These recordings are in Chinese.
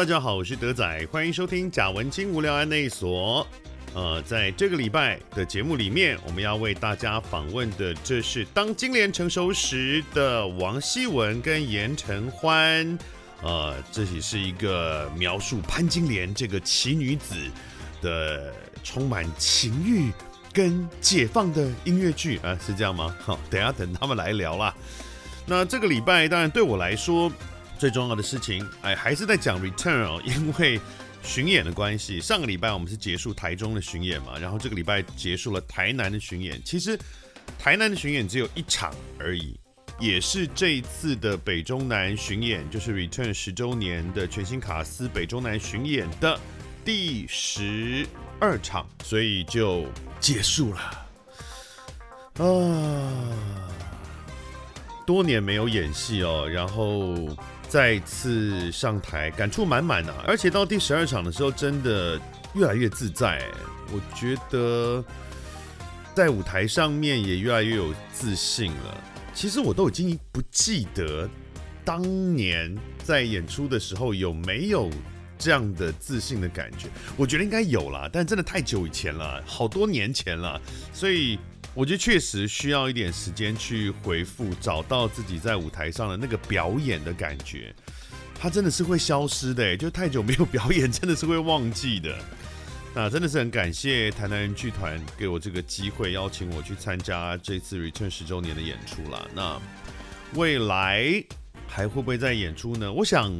大家好，我是德仔，欢迎收听贾文清无聊案内所。呃，在这个礼拜的节目里面，我们要为大家访问的，这是当金莲成熟时的王希文跟严承欢。呃，这也是一个描述潘金莲这个奇女子的充满情欲跟解放的音乐剧啊，是这样吗？好，等下等他们来聊啦。那这个礼拜，当然对我来说。最重要的事情，哎，还是在讲 Return 哦，因为巡演的关系。上个礼拜我们是结束台中的巡演嘛，然后这个礼拜结束了台南的巡演。其实台南的巡演只有一场而已，也是这一次的北中南巡演，就是 Return 十周年的全新卡司北中南巡演的第十二场，所以就结束了。啊，多年没有演戏哦，然后。再次上台，感触满满啊！而且到第十二场的时候，真的越来越自在。我觉得在舞台上面也越来越有自信了。其实我都已经不记得当年在演出的时候有没有这样的自信的感觉。我觉得应该有啦，但真的太久以前了，好多年前了，所以。我觉得确实需要一点时间去回复，找到自己在舞台上的那个表演的感觉。它真的是会消失的，就太久没有表演，真的是会忘记的。那真的是很感谢台南人剧团给我这个机会，邀请我去参加这次 Return 十周年的演出啦。那未来还会不会再演出呢？我想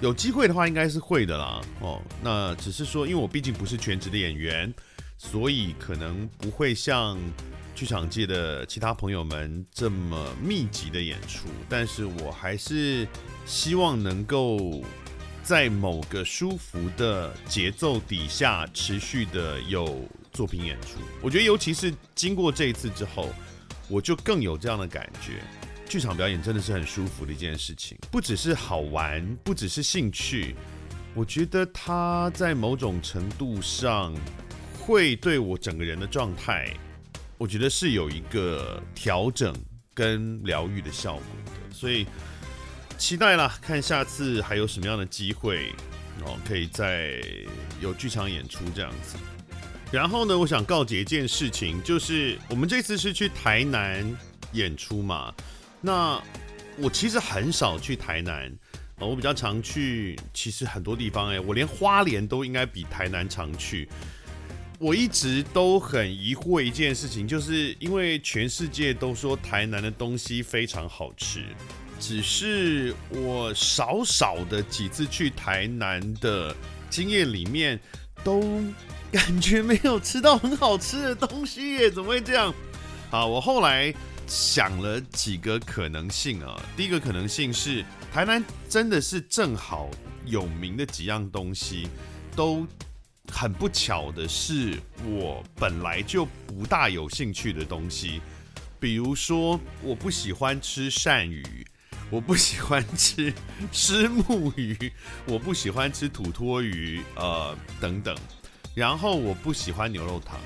有机会的话，应该是会的啦。哦，那只是说，因为我毕竟不是全职的演员，所以可能不会像。剧场界的其他朋友们这么密集的演出，但是我还是希望能够在某个舒服的节奏底下持续的有作品演出。我觉得，尤其是经过这一次之后，我就更有这样的感觉。剧场表演真的是很舒服的一件事情，不只是好玩，不只是兴趣，我觉得它在某种程度上会对我整个人的状态。我觉得是有一个调整跟疗愈的效果的，所以期待啦，看下次还有什么样的机会哦，可以再有剧场演出这样子。然后呢，我想告诫一件事情，就是我们这次是去台南演出嘛，那我其实很少去台南，我比较常去，其实很多地方哎，我连花莲都应该比台南常去。我一直都很疑惑一件事情，就是因为全世界都说台南的东西非常好吃，只是我少少的几次去台南的经验里面，都感觉没有吃到很好吃的东西耶，怎么会这样？好，我后来想了几个可能性啊，第一个可能性是台南真的是正好有名的几样东西都。很不巧的是，我本来就不大有兴趣的东西，比如说我不喜欢吃鳝鱼，我不喜欢吃石目鱼，我不喜欢吃土魠鱼，呃等等，然后我不喜欢牛肉汤，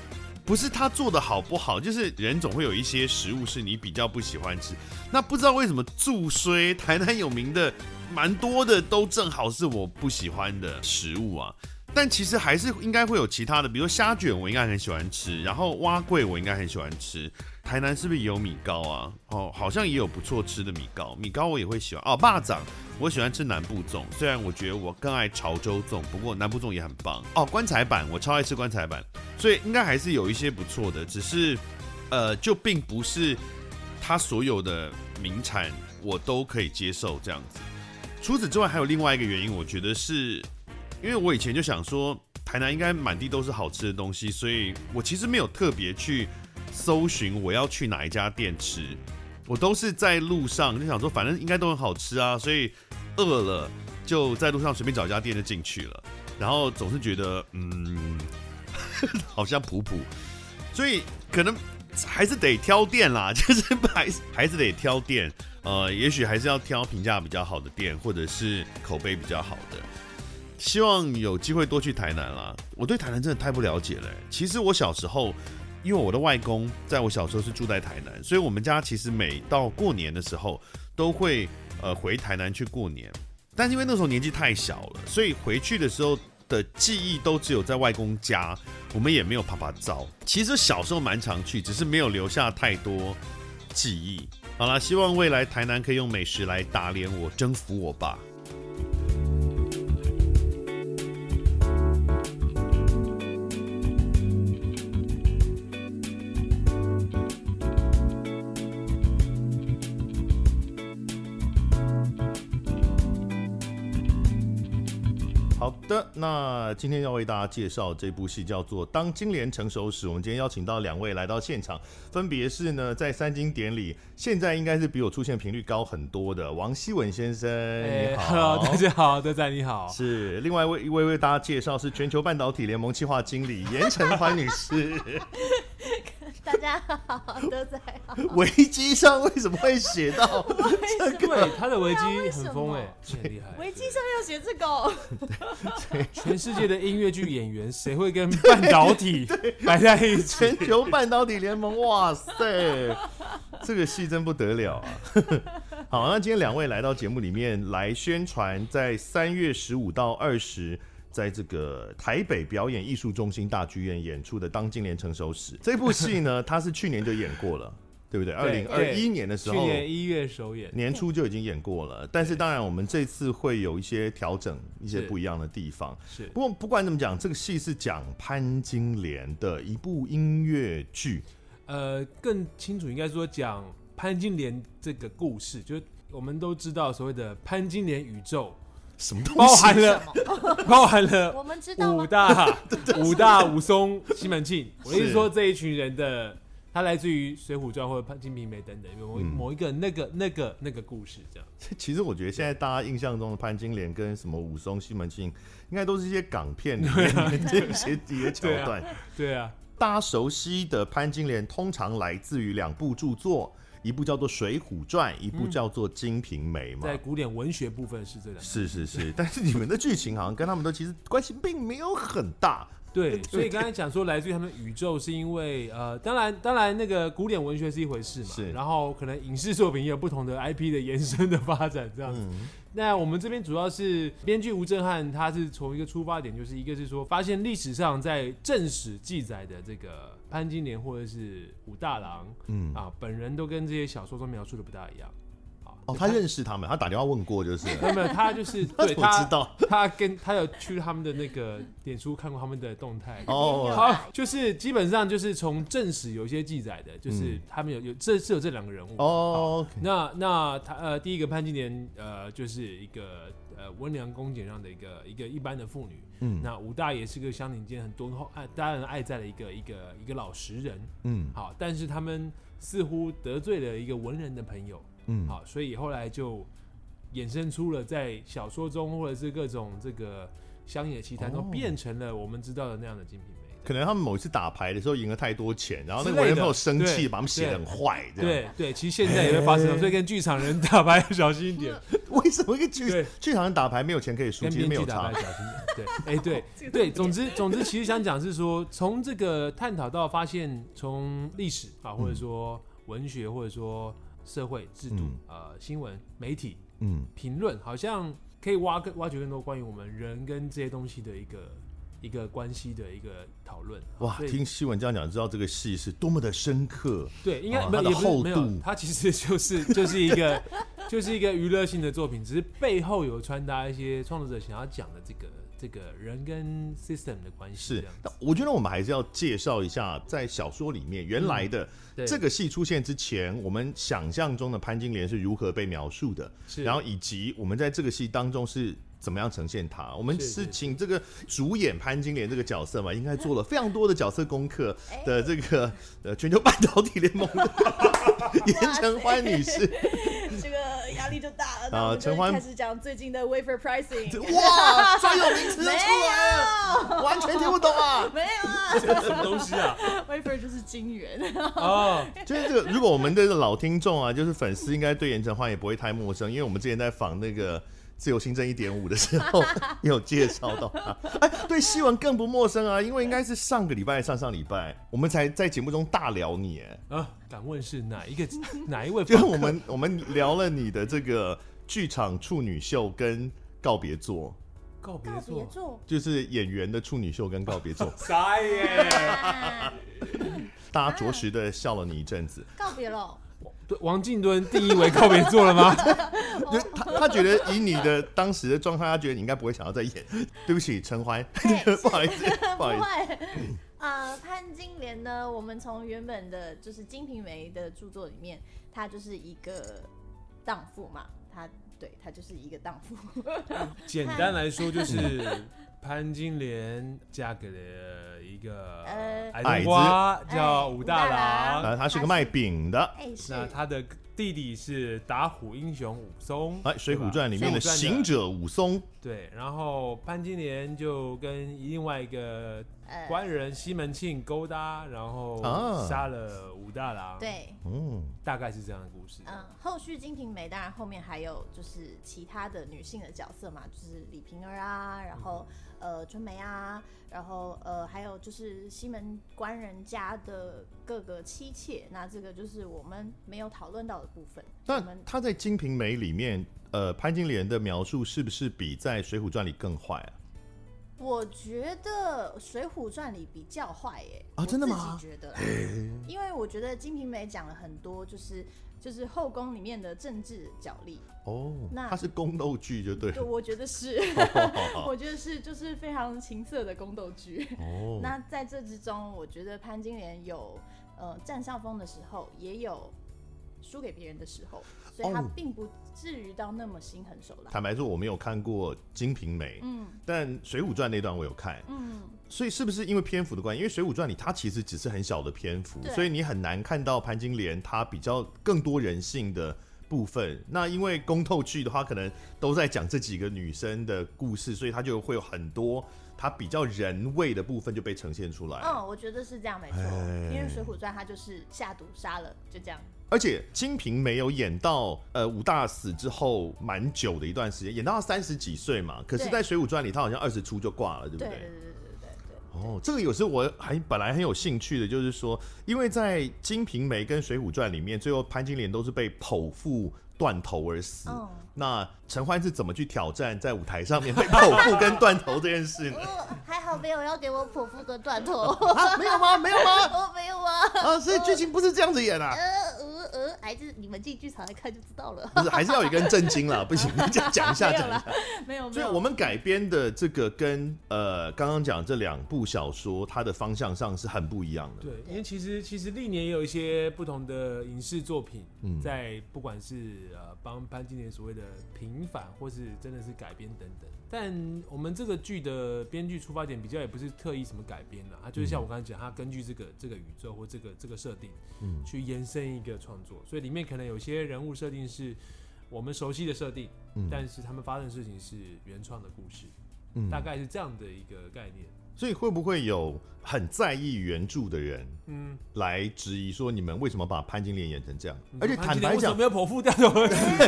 不是它做的好不好，就是人总会有一些食物是你比较不喜欢吃，那不知道为什么驻衰台南有名的蛮多的都正好是我不喜欢的食物啊。但其实还是应该会有其他的，比如虾卷，我应该很喜欢吃。然后蛙桂，我应该很喜欢吃。台南是不是也有米糕啊？哦，好像也有不错吃的米糕。米糕我也会喜欢哦。肉粽，我喜欢吃南部粽，虽然我觉得我更爱潮州粽，不过南部粽也很棒哦。棺材板，我超爱吃棺材板，所以应该还是有一些不错的，只是呃，就并不是它所有的名产我都可以接受这样子。除此之外，还有另外一个原因，我觉得是。因为我以前就想说，台南应该满地都是好吃的东西，所以我其实没有特别去搜寻我要去哪一家店吃，我都是在路上就想说，反正应该都很好吃啊，所以饿了就在路上随便找一家店就进去了，然后总是觉得嗯，好像普普，所以可能还是得挑店啦，就是还是还是得挑店，呃，也许还是要挑评价比较好的店，或者是口碑比较好的。希望有机会多去台南啦。我对台南真的太不了解了。其实我小时候，因为我的外公在我小时候是住在台南，所以我们家其实每到过年的时候都会呃回台南去过年。但是因为那时候年纪太小了，所以回去的时候的记忆都只有在外公家，我们也没有啪啪照。其实小时候蛮常去，只是没有留下太多记忆。好了，希望未来台南可以用美食来打脸我，征服我吧。那今天要为大家介绍这部戏叫做《当金莲成熟时》。我们今天邀请到两位来到现场，分别是呢在三金典礼，现在应该是比我出现频率高很多的王希文先生。欸、你好，Hello，大家好，德仔你好。是另外一位一位为大家介绍是全球半导体联盟企划经理严承欢女士。大家好，德仔好。维基上为什么会写到这个？对，他的维基很疯哎，很厉害。维基上面要写这个。全世界的音乐剧演员，谁会跟半导体 摆在一起？全球半导体联盟，哇塞，这个戏真不得了啊！好，那今天两位来到节目里面来宣传，在三月十五到二十。在这个台北表演艺术中心大剧院演出的《当金莲成熟时》这部戏呢，它是去年就演过了，对不对？二零二一年的时候，去年一月首演，年初就已经演过了。但是当然，我们这次会有一些调整，一些不一样的地方。是，不过不管怎么讲，这个戏是讲潘金莲的一部音乐剧。呃，更清楚应该说讲潘金莲这个故事，就我们都知道所谓的潘金莲宇宙。什么东西？包含了，包含了。我们知道武大、武大、武松、西门庆。我的意思说，这一群人的，他来自于《水浒传》或者《金瓶梅》等等，某某一个那个那个那个故事这样。其实我觉得现在大家印象中的潘金莲跟什么武松、西门庆，应该都是一些港片里面的这些几个桥段。对啊，大家熟悉的潘金莲通常来自于两部著作。一部叫做《水浒传》，一部叫做《金瓶梅》嘛。在古典文学部分是这两。是是是，但是你们的剧情好像跟他们都其实关系并没有很大。对，所以刚才讲说来自于他们宇宙，是因为呃，当然当然那个古典文学是一回事嘛，是。然后可能影视作品也有不同的 IP 的延伸的发展这样子。嗯、那我们这边主要是编剧吴正汉，他是从一个出发点，就是一个是说发现历史上在正史记载的这个潘金莲或者是武大郎，嗯啊，本人都跟这些小说中描述的不大一样。哦，他认识他们，他打电话问过，就是没有没有，他就是 对他知道，他跟他有去他们的那个脸书看过他们的动态。哦，好，就是基本上就是从正史有一些记载的，就是他们有有这是有这两个人物。哦，那那他呃第一个潘金莲呃就是一个呃温良恭俭让的一个一个一般的妇女，嗯，那武大爷是个乡邻间很多爱大家人爱在的一个一个一个老实人，嗯，好，但是他们似乎得罪了一个文人的朋友。嗯，好，所以后来就衍生出了在小说中或者是各种这个乡野奇谈中，变成了我们知道的那样的金瓶梅。可能他们某一次打牌的时候赢了太多钱，然后那个文人朋友生气，把他们写的很坏。对对，其实现在也会发生，所以跟剧场人打牌要小心一点。为什么一个剧剧场人打牌没有钱可以输？其实没有差。小心点。对，哎，对 对，总之总之，其实想讲是说，从这个探讨到发现，从历史啊，或者说文学，或者说。社会制度，嗯、呃，新闻媒体，嗯，评论，好像可以挖更挖掘更多关于我们人跟这些东西的一个一个关系的一个讨论。哇，听希文这样讲，知道这个戏是多么的深刻。对，应该、哦、它的厚度，它其实就是 就是一个就是一个娱乐性的作品，只是背后有传达一些创作者想要讲的这个。这个人跟 system 的关系是，我觉得我们还是要介绍一下，在小说里面原来的这个戏出现之前，我们想象中的潘金莲是如何被描述的，是，然后以及我们在这个戏当中是。怎么样呈现他？我们是请这个主演潘金莲这个角色嘛，应该做了非常多的角色功课的 这个呃全球半导体联盟的 严承欢女士，这个压力就大了。啊，陈欢开始讲最近的 wafer pricing，哇，专有名词出来了，完全听不懂啊，没有啊，这什么东西啊？wafer 就是金圆啊，就是这个，如果我们的老听众啊，就是粉丝，应该对严承欢也不会太陌生，因为我们之前在访那个。自由新政一点五的时候 有介绍到他，哎，对希文更不陌生啊，因为应该是上个礼拜、上上礼拜，我们才在节目中大聊你，哎，啊，敢问是哪一个哪一位？就是我们我们聊了你的这个剧场处女秀跟告别作，告告别别作，作，就是演员的处女秀跟告别作，傻耶！啊大家着实的笑了你一阵子。告别了。对，王静敦定义为告别作了吗？就他他觉得以你的当时的状态，他觉得你应该不会想要再演。对不起，陈欢，不好意思，不好意思。会，呃，潘金莲呢，我们从原本的就是《金瓶梅》的著作里面，她就是一个荡妇嘛，她对她就是一个荡妇。简单来说就是潘金莲嫁给了一个呃矮子。叫武大郎。啊，他是个卖饼的。哎、是。那他的弟弟是打虎英雄武松，哎，《水浒传》里面的水浒传行者武松，对，然后潘金莲就跟另外一个呃官人西门庆勾搭，然后啊杀了武大郎。，对，嗯，大概是这样的故事。嗯，后续《金瓶梅》当然后面还有就是其他的女性的角色嘛，就是李瓶儿啊，然后、呃春梅啊，然后呃还有就是西门官人家的各个妻妾，那这个就是我们没有讨论到的部分。我那他在《金瓶梅》里面，呃，潘金莲的描述是不是比在《水浒传》里更坏啊？我觉得《水浒传》里比较坏耶、啊真的吗我自己觉得啦，因为我觉得《金瓶梅》讲了很多，就是就是后宫里面的政治角力。哦，那它是宫斗剧就对对，了。我觉得是，我觉得是，就是非常情色的宫斗剧。哦，那在这之中，我觉得潘金莲有呃占上风的时候，也有输给别人的时候，所以她哦并不至于到那么心狠手辣。坦白说，我没有看过《金瓶梅》，嗯但《水浒传》那段我有看。嗯，所以是不是因为篇幅的关系？因为《水浒传》里它其实只是很小的篇幅，所以你很难看到潘金莲她比较更多人性的部分。那因为宫斗剧的话，可能都在讲这几个女生的故事，所以它就会有很多它比较人味的部分就被呈现出来。嗯，我觉得是这样没错，哎因为《水浒传》它就是下毒杀了，就这样。而且《金瓶梅》有演到呃武大死之后蛮久的一段时间，演到他三十几岁嘛。可是，在《水浒传》里，他好像二十出就挂了，对不对？对对对对。哦，这个有时候我还本来很有兴趣的，就是说，因为在《金瓶梅》跟《水浒传》里面，最后潘金莲都是被剖腹断头而死。嗯那陈欢是怎么去挑战在舞台上面被剖腹跟断头这件事呢？呃，还好没有要给我剖腹跟断头，啊，没有吗？没有吗？我没有啊。啊，所以剧情不是这样子演啊。呃呃呃，还是你们进剧场来看就知道了。不是，还是要有一根震惊了，不行，你讲讲一下，讲一下。没有没有。所以我们改编的这个跟呃刚刚讲这两部小说，它的方向上是很不一样的。对，因为其实其实历年也有一些不同的影视作品，嗯在不管是呃帮潘金莲所谓的平反，或是真的是改编等等。但我们这个剧的编剧出发点比较也不是特意什么改编了，它就是像我刚才讲，它根据这个这个宇宙或这个这个设定，嗯。去延伸一个创作，所以里面可能有些人物设定是我们熟悉的设定，嗯。但是他们发生的事情是原创的故事，嗯。大概是这样的一个概念。所以会不会有很在意原著的人嗯，来质疑说你们为什么把潘金莲演成这样？而且坦白讲没有剖腹掉头 而死？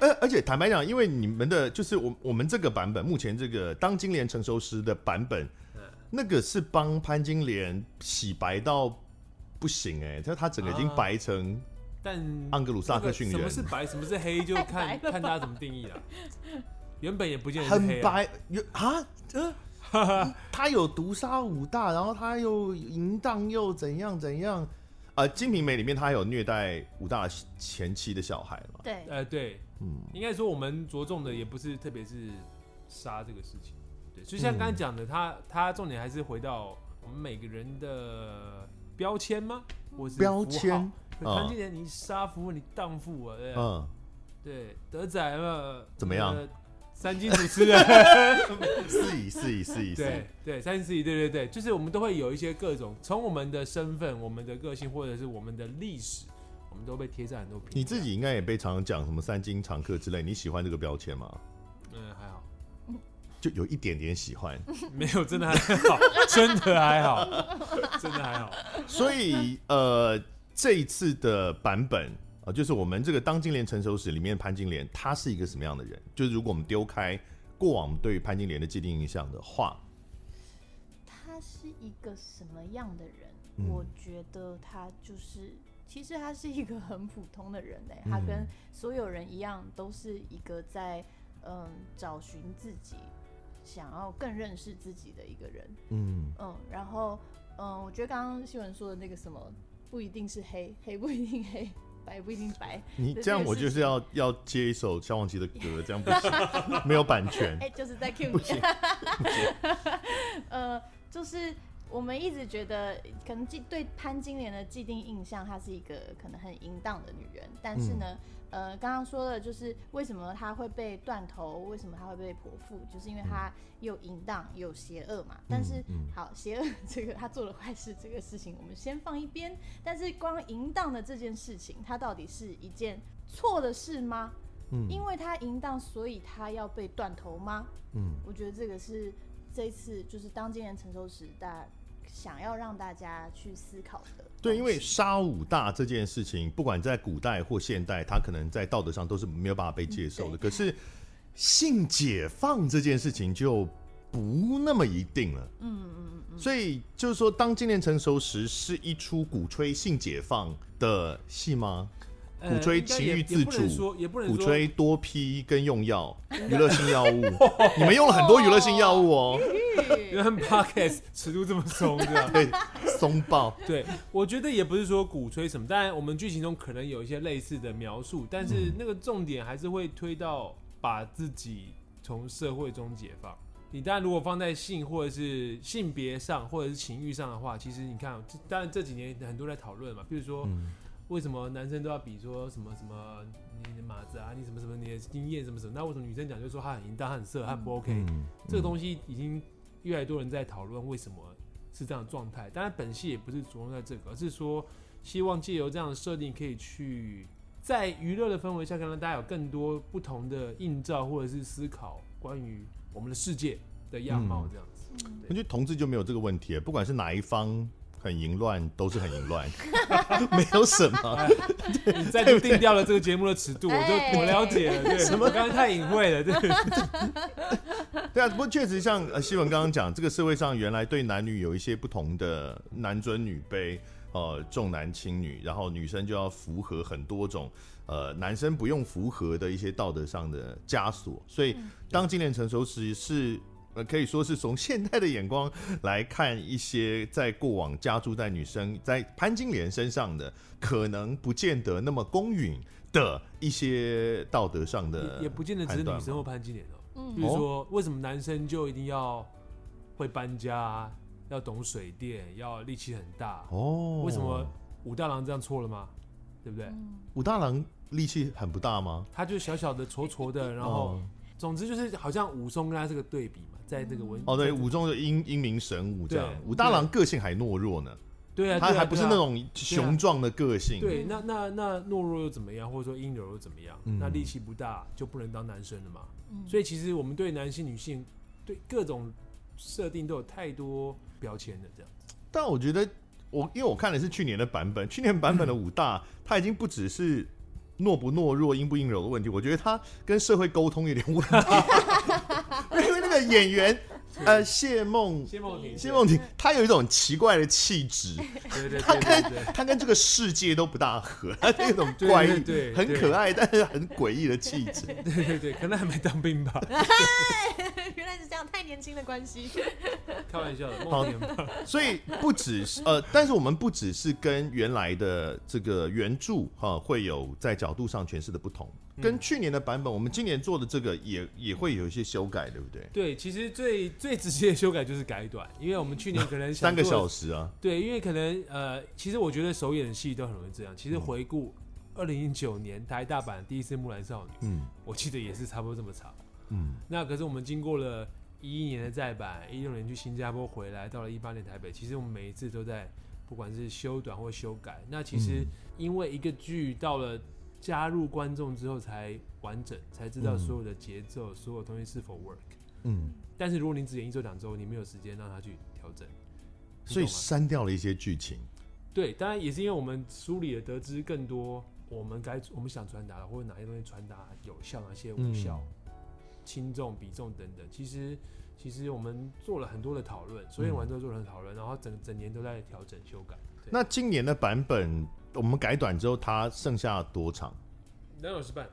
而而且坦白讲，因为你们的就是我我们这个版本，目前这个当金莲成熟时的版本，嗯那个是帮潘金莲洗白到不行哎、欸，他他整个已经白成但盎格鲁撒克逊人什么是白，什么是黑，就看 看大家怎么定义了。原本也不见得是很白有啊呃，他有毒杀武大，然后他又淫荡又怎样怎样。呃，《金瓶梅》里面他有虐待武大前妻的小孩嘛？对，呃，对，嗯，应该说我们着重的也不是特别是杀这个事情，对，就像刚才讲的，他他重点还是回到我们每个人的标签吗？或是标签？潘金莲，你杀夫，你荡妇啊，对嗯，对，德仔嘛，怎么样？呃？三金主持人，是以是以是以是对对，三金四对对对，就是我们都会有一些各种从我们的身份、我们的个性，或者是我们的历史，我们都被贴上很多评价。你自己应该也被常常讲什么三金常客之类，你喜欢这个标签吗？嗯还好，就有一点点喜欢，没有真的还好，真的还好，真的还好。所以呃，这一次的版本啊、呃，就是我们这个《当金莲成熟时》里面潘金莲，她是一个什么样的人？就是如果我们丢开过往对潘金莲的既定印象的话，他是一个什么样的人？嗯我觉得他就是，其实他是一个很普通的人嘞、嗯他跟所有人一样，都是一个在嗯找寻自己，想要更认识自己的一个人。嗯嗯，然后嗯，我觉得刚刚新闻说的那个什么，不一定是黑，黑不一定黑，白不一定白。你这样我就是要要接一首萧煌奇的歌，这样不行，没有版权。哎、欸，就是在你。不 行呃，就是。我们一直觉得，可能既对潘金莲的既定印象，她是一个可能很淫荡的女人。但是呢，嗯、呃，刚刚说的就是为什么他会被断头，为什么他会被剖腹，就是因为他又淫荡又邪恶嘛。但是，嗯嗯、好，邪恶这个他做了坏事这个事情，我们先放一边。但是，光淫荡的这件事情，它到底是一件错的事吗？嗯，因为他淫荡，所以他要被断头吗？嗯，我觉得这个是这一次就是当今年成熟时代。想要让大家去思考的，对，因为杀武大这件事情，不管在古代或现代，它可能在道德上都是没有办法被接受的。可是性解放这件事情就不那么一定了。嗯嗯嗯。所以就是说，当今年成熟时是一出鼓吹性解放的戏吗？鼓吹情欲自主，也不能鼓吹多批跟用药，娱乐性药物。你们用了很多娱乐性药物哦。因为 Podcast 尺度这么松，对吧？对，松爆。对，我觉得也不是说鼓吹什么，当然我们剧情中可能有一些类似的描述，但是那个重点还是会推到把自己从社会中解放。你当然如果放在性或者是性别上或者是情欲上的话，其实你看，当然这几年很多在讨论嘛，比如说。为什么男生都要比说什么什么你的马子啊，你什么什么你的经验什么什么？那为什么女生讲就是说她很淫荡、很色、她不 OK？、嗯、这个东西已经越来越多人在讨论为什么是这样的状态。当然，本戏也不是着重在这个，而是说希望借由这样的设定，可以去在娱乐的氛围下，可能大家有更多不同的映照或者是思考关于我们的世界的样貌这样子。我觉得同志就没有这个问题，不管是哪一方。很淫乱，都是很淫乱，没有什么。你再就定掉了这个节目的尺度，我就我了解了。对，什么？刚刚太隐晦了。对，对啊。不过确实像呃希文刚刚讲，这个社会上原来对男女有一些不同的男尊女卑，呃，重男轻女，然后女生就要符合很多种呃男生不用符合的一些道德上的枷锁。所以当今年成熟时是。呃，可以说是从现代的眼光来看一些在过往加诸在女生在潘金莲身上的，可能不见得那么公允的一些道德上的，也不见得只是女生或潘金莲哦。嗯，比如说为什么男生就一定要会搬家，要懂水电，要力气很大？哦，为什么武大郎这样错了吗？对不对？武大郎力气很不大吗？他就小小的、矬矬的，然后总之就是好像武松跟他这个对比。在这个文哦，对，武松的英英明神武这样，武大郎个性还懦弱呢。对啊，他还不是那种雄壮的个性。对，那那那懦弱又怎么样？或者说阴柔又怎么样？那力气不大就不能当男生了嘛？所以其实我们对男性、女性对各种设定都有太多标签的这样子。但我觉得我因为我看的是去年的版本，去年版本的武大他已经不只是懦不懦弱、阴不阴柔的问题，我觉得他跟社会沟通有点问题。演员，呃，谢梦谢梦婷，谢梦婷，她有一种奇怪的气质，对对，她跟她跟这个世界都不大合，她 那种怪异，对，很可爱，但是很诡异的气质，对对对，可能还没当兵吧。原来是这样，太年轻的关系。开玩笑的，梦。所以不只是呃，但是我们不只是跟原来的这个原著哈会有在角度上诠释的不同。跟去年的版本，我们今年做的这个也也会有一些修改，对不对？对，其实最最直接的修改就是改短，因为我们去年可能三个小时啊。对，因为可能呃，其实我觉得首演戏都很容易这样。其实回顾二零一九年台大版第一次木兰少女，嗯，我记得也是差不多这么长。嗯，那可是我们经过了一一年的再版，一六年去新加坡回来，到了一八年台北，其实我们每一次都在不管是修短或修改。那其实因为一个剧到了。加入观众之后才完整，才知道所有的节奏、嗯，所有东西是否 work。嗯，但是如果你只演一周、两周，你没有时间让他去调整，所以删掉了一些剧情。对，当然也是因为我们梳理了，得知更多我们该我们想传达的，或者哪些东西传达有效，哪些无效，轻、嗯、重比重等等。其实其实我们做了很多的讨论，所以完之后做了很多讨论，然后整整年都在调整修改。那今年的版本。我们改短之后，它剩下多长？两小时半。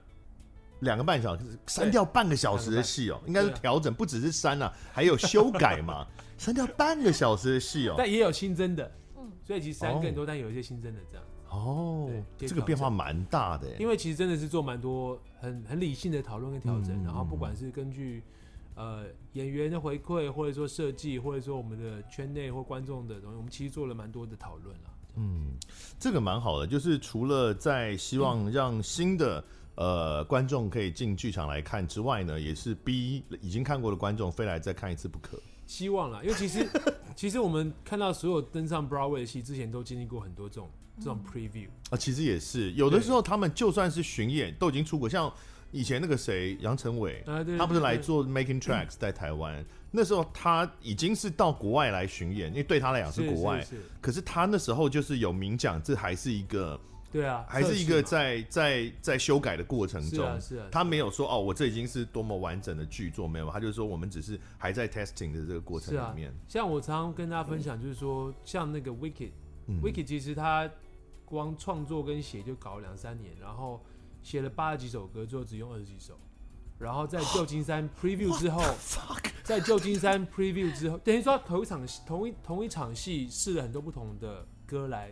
两个半小时，删掉半个小时的戏哦，应该是调整，不只是删了，还有修改嘛，删掉半个小时的戏哦，但也有新增的，嗯，所以其实删更多，但有一些新增的这样。哦，这个变化蛮大的，因为其实真的是做蛮多很很理性的讨论跟调整，然后不管是根据呃演员的回馈，或者说设计，或者说我们的圈内或观众的东西，我们其实做了蛮多的讨论了。嗯，这个蛮好的，就是除了在希望让新的呃观众可以进剧场来看之外呢，也是逼已经看过的观众非来再看一次不可。希望啦，因为其实 其实我们看到所有登上 Broadway 的戏之前都经历过很多这种。这种 preview 啊，其实也是有的时候，他们就算是巡演都已经出国，像以前那个谁杨成伟，他不是来做 making tracks 在台湾，那时候他已经是到国外来巡演，因为对他来讲是国外，可是他那时候就是有明讲，这还是一个对啊，还是一个在在在修改的过程中，他没有说哦，我这已经是多么完整的剧作，没有，他就是说我们只是还在 testing 的这个过程里面。像我常常跟大家分享，就是说像那个 Wicked，Wicked 其实他。光创作跟写就搞了两三年，然后写了八十几首歌，最后只用二十几首。然后在旧金山 preview 之后，在旧金山 preview 之后，等于说同一场同一同一场戏试了很多不同的歌来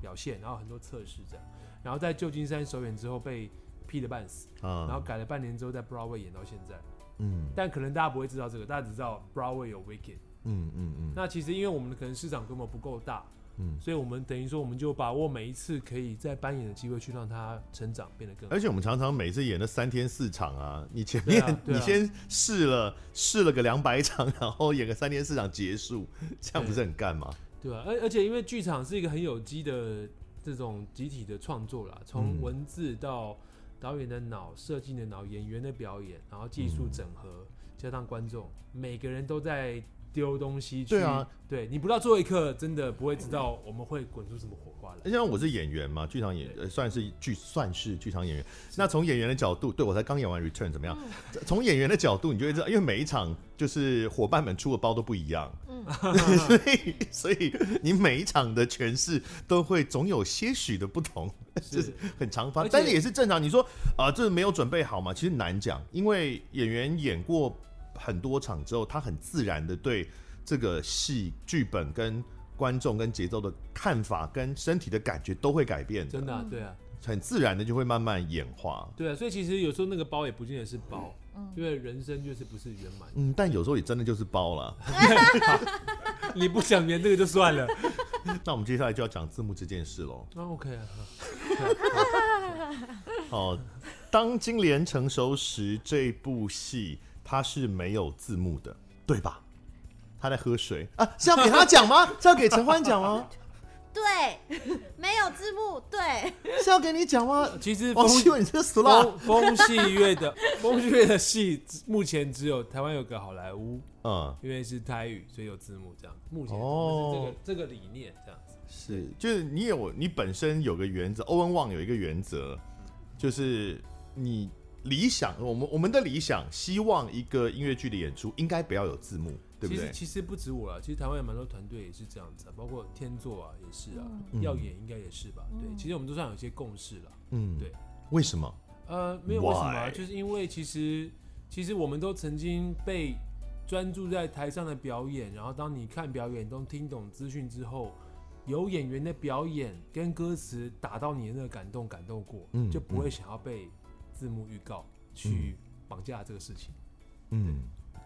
表现，然后很多测试这样。然后在旧金山首演之后被批的半死，然后改了半年之后在 Broadway 演到现在。嗯，但可能大家不会知道这个，大家只知道 Broadway 有 Wicked。嗯嗯嗯。那其实因为我们的可能市场规模不够大。嗯，所以我们等于说，我们就把握每一次可以再扮演的机会，去让他成长，变得更好。而且我们常常每次演了三天四场啊，你前面、啊啊、你先试了试了个两百场，然后演个三天四场结束，这样不是很干吗？对啊，而而且因为剧场是一个很有机的这种集体的创作啦，从文字到导演的脑、设计的脑、演员的表演，然后技术整合，嗯、加上观众，每个人都在。丢东西去，对啊，对你不到最后一刻，真的不会知道我们会滚出什么火花来。像我是演员嘛，剧场演对算是剧算是剧场演员。那从演员的角度，对我才刚演完 Return 怎么样？从、嗯、演员的角度，你就会知道，因为每一场就是伙伴们出的包都不一样，嗯，所以所以你每一场的诠释都会总有些许的不同，是就是很常发，且但是也是正常。你说啊、呃，这没有准备好嘛？其实难讲，因为演员演过。很多场之后，他很自然的对这个戏剧本跟观众跟节奏的看法跟身体的感觉都会改变。真的、啊，对啊，很自然的就会慢慢演化。对啊，所以其实有时候那个包也不见得是包，嗯、因为人生就是不是圆满。嗯，但有时候也真的就是包了。你不想圆这个就算了。那我们接下来就要讲字幕这件事喽。啊，OK 啊。好，当金莲成熟时这部戏。他是没有字幕的，对吧？他在喝水啊，是要给他讲吗？是要给陈欢讲吗？对，没有字幕，对，是要给你讲吗？其实我希望你这个死了。风戏乐的风戏乐的戏，目前只有台湾有个好莱坞，嗯，因为是台语，所以有字幕这样。目前哦，这个这个理念这样子是，就是你有你本身有个原则，欧文旺有一个原则，就是你。理想，我们我们的理想，希望一个音乐剧的演出应该不要有字幕，对不对？其实其实不止我了，其实台湾有蛮多团队也是这样子，包括天作啊也是啊，嗯、要演应该也是吧？对，其实我们都算有一些共识了。嗯，对。为什么？呃，没有为什么，Why? 就是因为其实其实我们都曾经被专注在台上的表演，然后当你看表演都听懂资讯之后，有演员的表演跟歌词打到你的那个感动感动过，嗯、就不会想要被。字幕预告去绑架这个事情，嗯，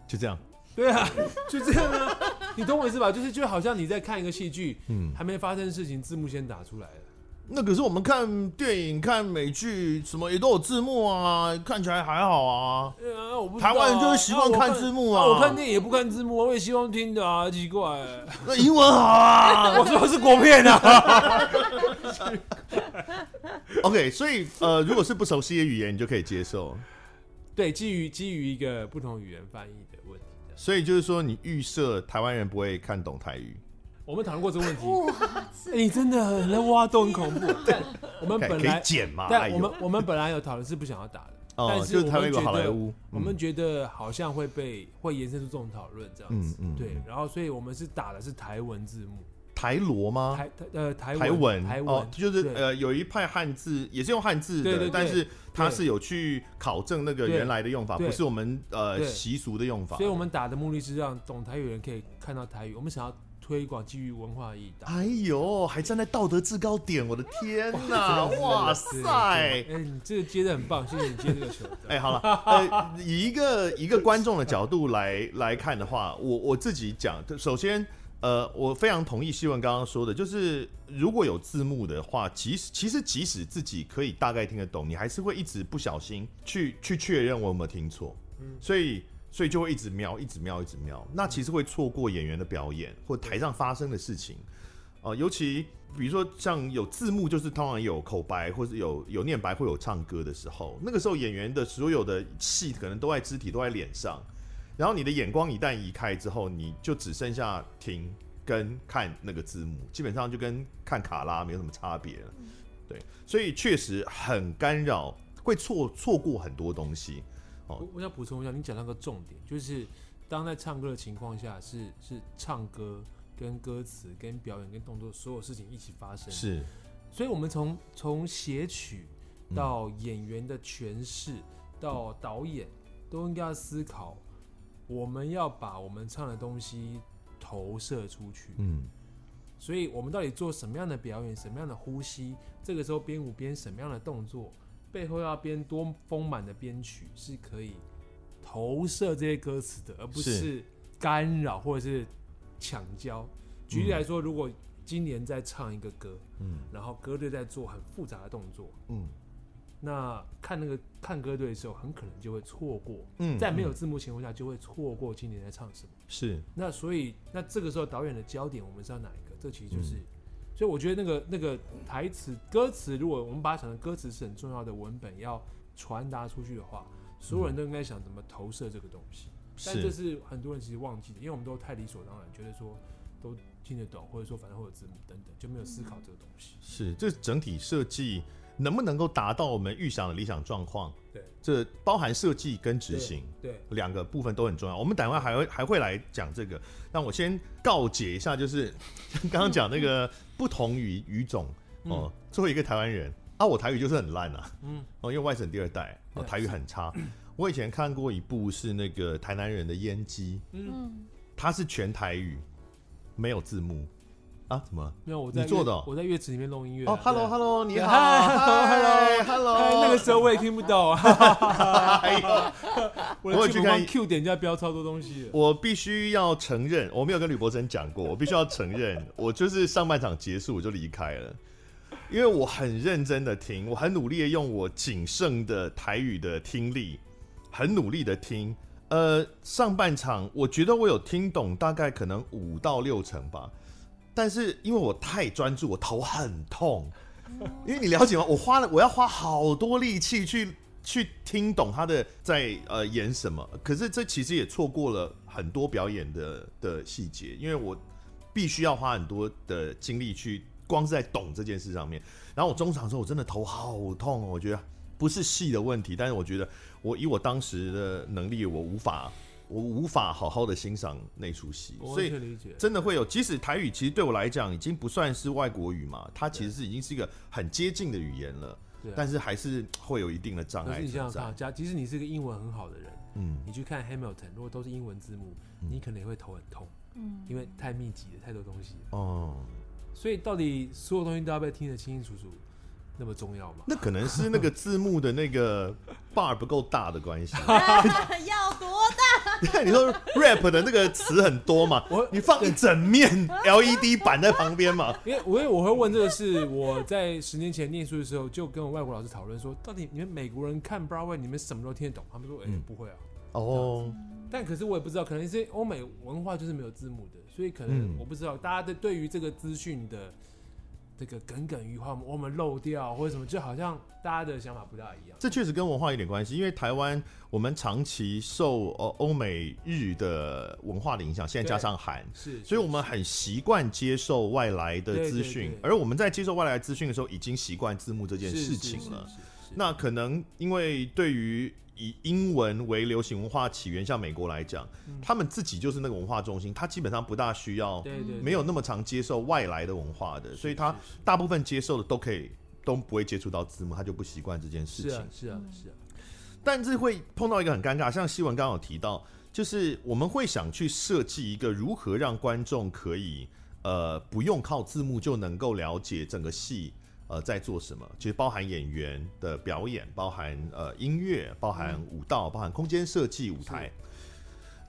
就这样，对啊，就这样啊，你懂我意思吧？就是就好像你在看一个戏剧，嗯，还没发生事情，字幕先打出来了。那可是我们看电影、看美剧，什么也都有字幕啊，看起来还好啊。啊我不台湾人就是习惯看字幕啊，啊，我看电影也不看字幕，我也希望听的啊，奇怪。那英文好啊，我说的是国片啊。OK，所以呃，如果是不熟悉的语言，你就可以接受。对，基于基于一个不同语言翻译的问题，所以就是说，你预设台湾人不会看懂台语。我们讨论过这个问题。哇，你真的很挖洞，很恐怖。但我们本来可以剪嘛？但我们我们本来有讨论是不想要打的，但是我们觉得我们觉得好像会被会延伸出这种讨论这样子。嗯嗯。对，然后所以我们是打的是台文字幕。台罗吗？台呃台台文台文哦，就是呃有一派汉字也是用汉字的，对对对但是它是有去考证那个原来的用法，不是我们呃对习俗的用法。所以我们打的目的是让懂台语的人可以看到台语，我们想要推广基于文化意义。哎呦，还站在道德制高点，我的天哪！哇塞！哎、欸，你这个接的很棒，谢谢你接这个球。哎、欸，好了，呃，以一个一个观众的角度来来看的话，我我自己讲，首先。呃，我非常同意希文刚刚说的，就是如果有字幕的话，即使其实即使自己可以大概听得懂，你还是会一直不小心去 去确认我有没有听错，嗯，所以所以就会一直瞄，一直瞄，一直瞄，那其实会错过演员的表演或台上发生的事情，哦、呃，尤其比如说像有字幕，就是通常有口白或者有有念白或有唱歌的时候，那个时候演员的所有的戏可能都在肢体，都在脸上。然后你的眼光一旦移开之后，你就只剩下听跟看那个字幕，基本上就跟看卡拉没有什么差别了。对，所以确实很干扰，会错错过很多东西。哦，我我想补充一下，你讲那个重点，就是当在唱歌的情况下，是是唱歌跟歌词跟表演跟动作所有事情一起发生。是，所以我们从从写曲到演员的诠释、嗯、到导演，都应该要思考。我们要把我们唱的东西投射出去，嗯，所以我们到底做什么样的表演，什么样的呼吸，这个时候编舞编什么样的动作，背后要编多丰满的编曲，是可以投射这些歌词的，而不是干扰或者是抢焦。举例来说，如果今年在唱一个歌，嗯，然后歌队在做很复杂的动作，嗯。那看那个看歌队的时候，很可能就会错过。嗯，在没有字幕情况下，就会错过今年在唱什么。是。那所以，那这个时候导演的焦点，我们知道哪一个？这其实就是。嗯、所以我觉得那个那个台词歌词，如果我们把它想成歌词是很重要的文本，要传达出去的话，所有人都应该想怎么投射这个东西。是。但这是很多人其实忘记的，因为我们都太理所当然，觉得说都听得懂，或者说反正会有字幕等等，就没有思考这个东西。是，这整体设计。能不能够达到我们预想的理想状况？对，这包含设计跟执行，对两个部分都很重要。我们等会还会还会来讲这个。那我先告解一下，就是刚刚讲那个 不同语语种哦。作为一个台湾人啊，我台语就是很烂啊，嗯，哦，因为外省第二代，哦，台语很差。我以前看过一部是那个台南人的烟机，嗯，它是全台语，没有字幕。啊？怎么？没有我在你做的、哦，我在乐池里面弄音乐。哦，Hello，Hello，你好，Hello，Hello，那个时候我也听不懂啊。哎呦，我去看 Q 点就要标超多东西。我必须要承认，我没有跟吕博生讲过，我必须要承认，我就是上半场结束我就离开了，因为我很认真的听，我很努力的用我仅剩的台语的听力，很努力的听。呃，上半场我觉得我有听懂，大概可能五到六成吧。但是因为我太专注，我头很痛。因为你了解吗？我花了，我要花好多力气去去听懂他的在呃演什么。可是这其实也错过了很多表演的的细节，因为我必须要花很多的精力去光是在懂这件事上面。然后我中场的时候，我真的头好痛哦。我觉得不是戏的问题，但是我觉得我以我当时的能力，我无法。我无法好好的欣赏那出戏，所以真的会有。即使台语其实对我来讲已经不算是外国语嘛，它其实是已经是一个很接近的语言了。对，但是还是会有一定的障碍。你想想看，假即使你是个英文很好的人，嗯，你去看 Hamilton，如果都是英文字幕，你可能也会头很痛，嗯，因为太密集了，太多东西。哦，所以到底所有东西都要被听得清清楚楚？那么重要吗？那可能是那个字幕的那个 bar 不够大的关系。要多大？你看，你说 rap 的那个词很多嘛？我你放一整面 LED 板在旁边嘛？因为因为我会问这个是我在十年前念书的时候就跟我外国老师讨论说，到底你们美国人看 Broadway 你们什么都听得懂？他们说，哎、欸，不会啊。哦。但可是我也不知道，可能是欧美文化就是没有字幕的，所以可能我不知道大家的对于这个资讯的。这个耿耿于怀，我们漏掉或者什么，就好像大家的想法不大一样。这确实跟文化有点关系，因为台湾我们长期受呃欧美日的文化的影响，现在加上韩，是，所以我们很习惯接受外来的资讯，而我们在接受外来资讯的时候，已经习惯字幕这件事情了。那可能因为对于以英文为流行文化起源，像美国来讲，嗯。他们自己就是那个文化中心，他基本上不大需要，对对对没有那么常接受外来的文化的，所以他大部分接受的都可以都不会接触到字幕，他就不习惯这件事情。是啊是啊是啊，但是会碰到一个很尴尬，像西文刚刚有提到，就是我们会想去设计一个如何让观众可以呃不用靠字幕就能够了解整个戏呃在做什么，其实包含演员的表演，包含呃音乐，包含舞蹈，包含空间设计、舞台。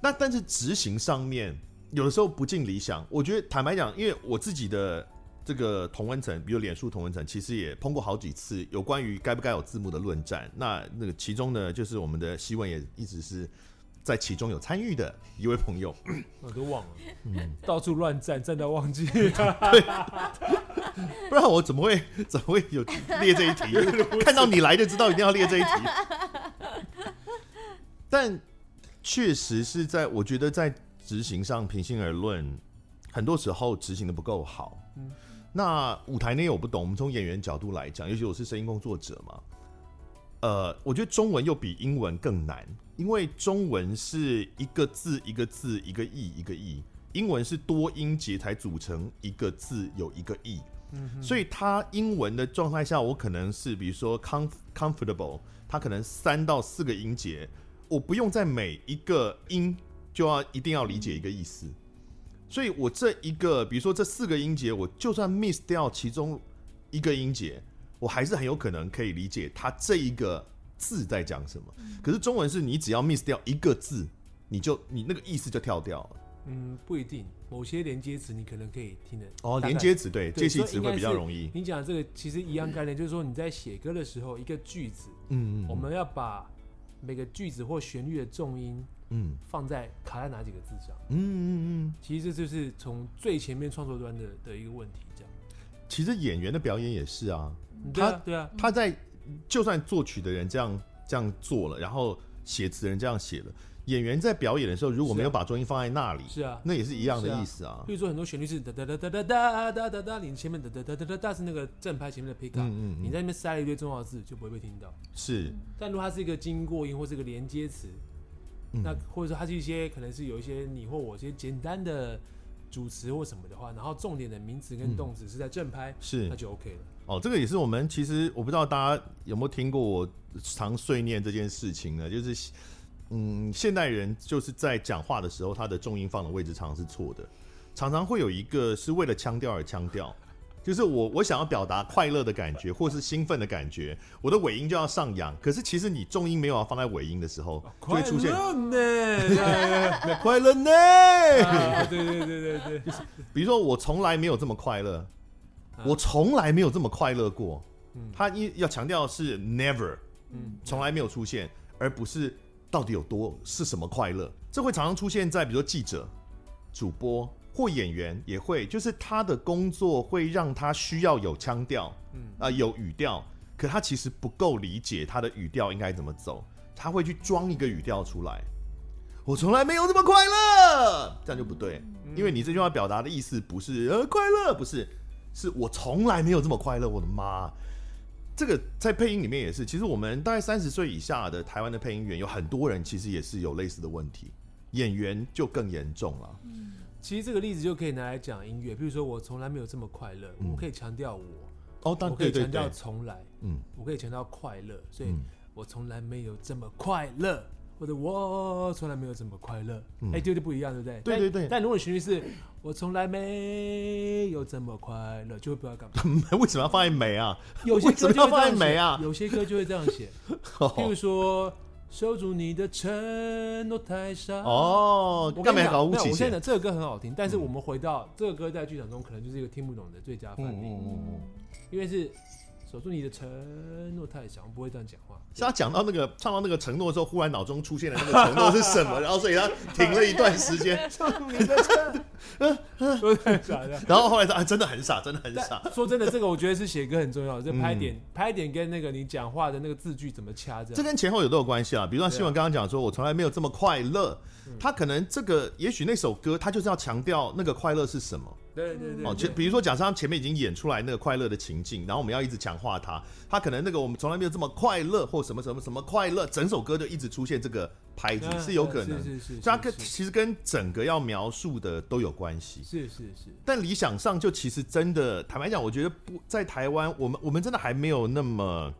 那但是执行上面有的时候不尽理想，我觉得坦白讲，因为我自己的。这个同温层，比如脸书同温层，其实也碰过好几次有关于该不该有字幕的论战。那那个其中呢，就是我们的希文也一直是在其中有参与的一位朋友。我都忘了，嗯，到处乱站，站到忘记。对，不然我怎么会怎么会有列这一题？看到你来就知道一定要列这一题。但确实是在我觉得在执行上，平心而论，很多时候执行的不够好。嗯。那舞台内我不懂，我们从演员角度来讲，尤其我是声音工作者嘛，呃，我觉得中文又比英文更难，因为中文是一个字一个字一个意一个意，英文是多音节才组成一个字有一个意，嗯，所以它英文的状态下，我可能是比如说 com comfortable，它可能三到四个音节，我不用在每一个音就要一定要理解一个意思。所以，我这一个，比如说这四个音节，我就算 miss 掉其中一个音节，我还是很有可能可以理解它这一个字在讲什么。可是中文是你只要 miss 掉一个字，你就你那个意思就跳掉了。嗯，不一定，某些连接词你可能可以听得哦，连接词对，介系词会比较容易。你讲这个其实一样概念，就是说你在写歌的时候，一个句子，嗯嗯，我们要把每个句子或旋律的重音。嗯，放在卡在哪几个字上？嗯嗯嗯，其实这就是从最前面创作端的的一个问题。这样，其实演员的表演也是啊，对啊，对啊，他在就算作曲的人这样这样做了，然后写词人这样写了，演员在表演的时候如果没有把重音放在那里，是啊，那也是一样的意思啊。比如说很多旋律是哒哒哒哒哒哒哒哒哒，你前面哒哒哒哒哒哒是那个正拍前面的 pick up，嗯嗯，你在那边塞了一堆重要的字就不会被听到。是，但如果它是一个经过音或是一个连接词。那或者说它是一些可能是有一些你或我一些简单的主词或什么的话，然后重点的名词跟动词是在正拍，是那就 OK 了。哦，这个也是我们其实我不知道大家有没有听过我常碎念这件事情呢？就是嗯，现代人就是在讲话的时候，他的重音放的位置常常是错的，常常会有一个是为了腔调而腔调。就是我，我想要表达快乐的感觉，或是兴奋的感觉，我的尾音就要上扬。可是其实你重音没有要放在尾音的时候，就会出现快乐呢，快乐呢。对对对对对，就是比如说我从来没有这么快乐，我从来没有这么快乐过。他一要强调是 never，嗯，从来没有出现，而不是到底有多是什么快乐。这会常常出现在比如说记者、主播。或演员也会，就是他的工作会让他需要有腔调，嗯啊、呃、有语调，可他其实不够理解他的语调应该怎么走，他会去装一个语调出来。我从来没有这么快乐，这样就不对，因为你这句话表达的意思不是呃快乐，不是，是我从来没有这么快乐。我的妈，这个在配音里面也是，其实我们大概三十岁以下的台湾的配音员有很多人其实也是有类似的问题，演员就更严重了。嗯。其实这个例子就可以拿来讲音乐，比如说我从来没有这么快乐，嗯、我可以强调我，哦，我可以强调从来，嗯，我可以强调快乐，所以我从来没有这么快乐，或者我从来没有这么快乐，哎、嗯，对对不一样，对不对？对对对。但如果旋律是我从来没有这么快乐，就会不知道干嘛。为什么要放在没啊？有些歌就会放在没啊，有些歌就会这样写，譬如说。守住你的承诺太傻哦，我跟你讲，我现在这个歌很好听，但是我们回到这个歌在剧场中可能就是一个听不懂的最佳范例，因为是守住你的承诺太小，我不会这样讲话。是他讲到那个唱到那个承诺的时候，忽然脑中出现了那个承诺是什么，然后所以他停了一段时间。守住你的承诺，说太傻了。然后后来说啊，真的很傻，真的很傻。说真的，这个我觉得是写歌很重要，这拍点拍点跟那个你讲话的那个字句怎么掐着，这跟前后有都有关系啊。比如说新闻刚刚讲说，我从来没有这么快乐，他可能这个也许那首歌他就是要强调那个快乐是什么，对对对。哦，就比如说，假设他前面已经演出来那个快乐的情境，然后我们要一直强化他，他可能那个我们从来没有这么快乐，或什么什么什么快乐，整首歌就一直出现这个拍子，是有可能。是是是。所以它跟其实跟整个要描述的都有关系。是是是。但理想上，就其实真的坦白讲，我觉得不在台湾，我们我们真的还没有那么。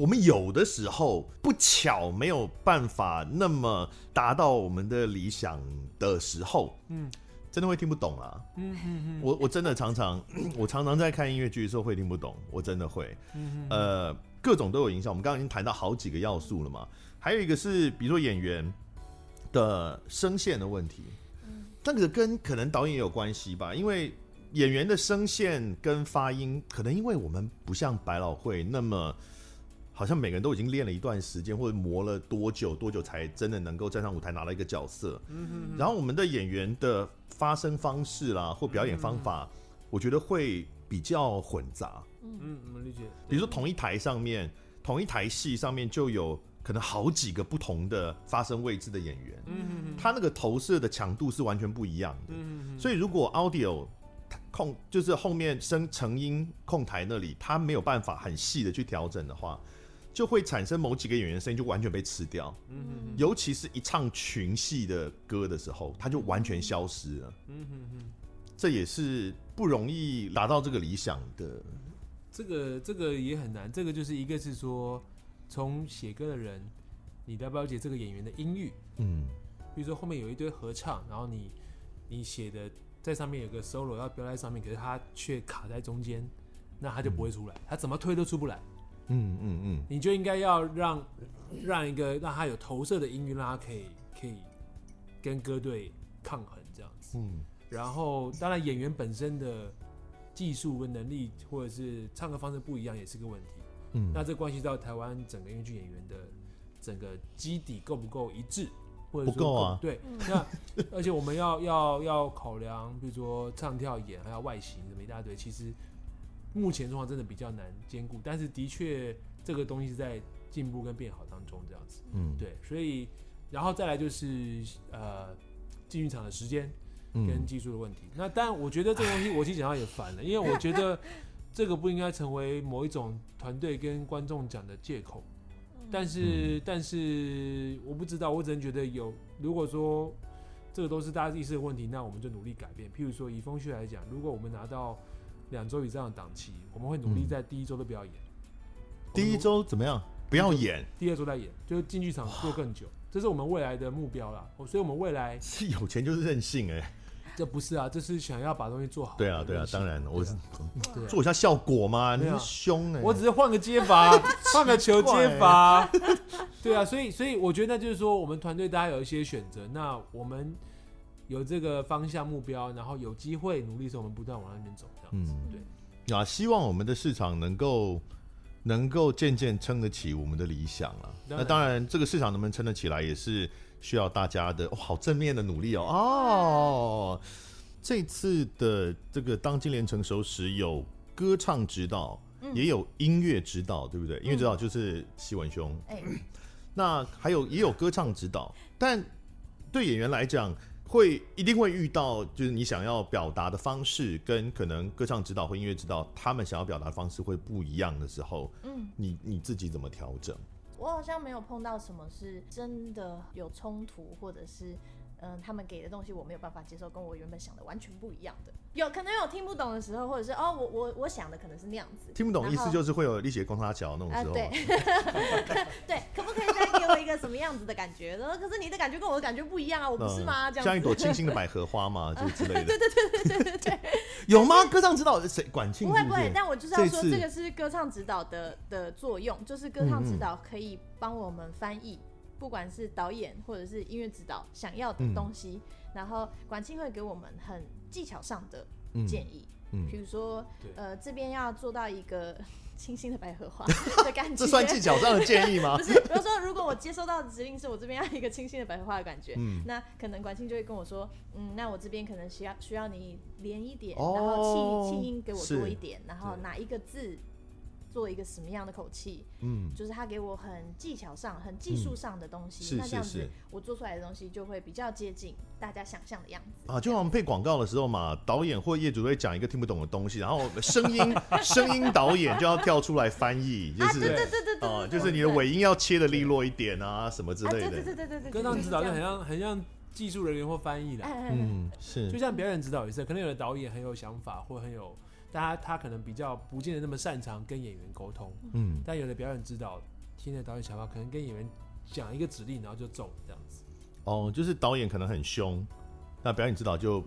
我们有的时候不巧没有办法那么达到我们的理想的时候，嗯，真的会听不懂啊。嗯嗯嗯，我我真的常常，我常常在看音乐剧的时候会听不懂，我真的会。呃，各种都有影响。我们刚刚已经谈到好几个要素了嘛，还有一个是比如说演员的声线的问题，嗯，那个跟可能导演也有关系吧，因为演员的声线跟发音，可能因为我们不像百老汇那么。好像每个人都已经练了一段时间，或者磨了多久多久才真的能够站上舞台拿到一个角色。嗯哼哼。然后我们的演员的发声方式啦，或表演方法，我觉得会比较混杂。嗯嗯，我理解。比如说同一台上面，同一台戏上面就有可能好几个不同的发声位置的演员。嗯哼哼。他那个投射的强度是完全不一样的。嗯。所以如果 audio 控就是后面声成音控台那里，他没有办法很细的去调整的话。就会产生某几个演员声音就完全被吃掉，嗯哼哼，尤其是一唱群戏的歌的时候，他就完全消失了，嗯哼哼，这也是不容易达到这个理想的。这个这个也很难，这个就是一个是说，从写歌的人，你了不了解这个演员的音域？嗯，比如说后面有一堆合唱，然后你你写的在上面有个 solo 要标在上面，可是他却卡在中间，那他就不会出来，他怎么推都出不来。嗯嗯嗯，你就应该要让让一个让他有投射的音域，让他可以可以跟歌队抗衡这样子。嗯，然后当然演员本身的技术跟能力，或者是唱歌方式不一样，也是个问题。嗯，那这关系到台湾整个音乐剧演员的整个基底够不够一致，或者说不够啊？对，那 而且我们要要要考量，比如说唱跳演还有外形什么一大堆，其实。目前状况真的比较难兼顾，但是的确这个东西是在进步跟变好当中，这样子。嗯，对，所以然后再来就是呃进剧场的时间跟技术的问题。嗯、那但我觉得这个东西我其实讲到也烦了，因为我觉得这个不应该成为某一种团队跟观众讲的借口。但是、嗯、但是我不知道，我只能觉得有，如果说这个都是大家意识的问题，那我们就努力改变。譬如说以风旭来讲，如果我们拿到两周以上的档期，我们会努力在第一周都不要演。第一周怎么样？不要演。第二周再演，就进剧场做更久，这是我们未来的目标啦。所以，我们未来是有钱就是任性哎。这不是啊，这是想要把东西做好。对啊，对啊，当然，我是做一下效果嘛。你是凶哎！我只是换个接法，换个球接法。对啊，所以，所以我觉得就是说，我们团队大家有一些选择，那我们。有这个方向目标，然后有机会努力的时候，我们不断往那边走，这样子。嗯，对。啊，希望我们的市场能够能够渐渐撑得起我们的理想了。那当然，这个市场能不能撑得起来，也是需要大家的哦，好正面的努力哦。哦，这次的这个当金莲成熟时，有歌唱指导，也有音乐指导，对不对？音乐指导就是希文兄。哎，那还有也有歌唱指导，但对演员来讲。会一定会遇到，就是你想要表达的方式跟可能歌唱指导或音乐指导他们想要表达的方式会不一样的时候，嗯，你你自己怎么调整？我好像没有碰到什么是真的有冲突，或者是。嗯，他们给的东西我没有办法接受，跟我原本想的完全不一样的。有可能有听不懂的时候，或者是哦，我我我想的可能是那样子。听不懂意思就是会有力学公差桥那种时候。对，对，可不可以再给我一个什么样子的感觉？然后可是你的感觉跟我的感觉不一样啊，我不是吗？这样像一朵清新的百合花嘛，就 之类的。对对对对对对对。有吗？歌唱指导谁？管庆？不会不会，但我就是要说，这个是歌唱指导的的作用，就是歌唱指导可以帮我们翻译。不管是导演或者是音乐指导想要的东西，嗯、然后管庆会给我们很技巧上的建议，嗯，比如说，呃，这边要做到一个清新的百合花的感觉，这算技巧上的建议吗？不是，比如说，如果我接收到的指令是我这边要一个清新的百合花的感觉，嗯，那可能管庆就会跟我说，嗯，那我这边可能需要需要你连一点，哦、然后气气音给我多一点，然后哪一个字。做一个什么样的口气，嗯，就是他给我很技巧上、很技术上的东西，嗯、那这样子是是是我做出来的东西就会比较接近大家想象的样子啊。就像我们配广告的时候嘛，导演或业主会讲一个听不懂的东西，然后声音 声音导演就要跳出来翻译，就是、啊、对对对对对，啊，就是你的尾音要切的利落一点啊，什么之类的。啊、对对对对对对，歌唱指导就很像很像技术人员或翻译的，嗯，是，就像表演指导也是，可能有的导演很有想法或很有。但他他可能比较不见得那么擅长跟演员沟通，嗯，但有的表演指导听了导演想法，可能跟演员讲一个指令，然后就走这样子。哦，就是导演可能很凶，那表演指导就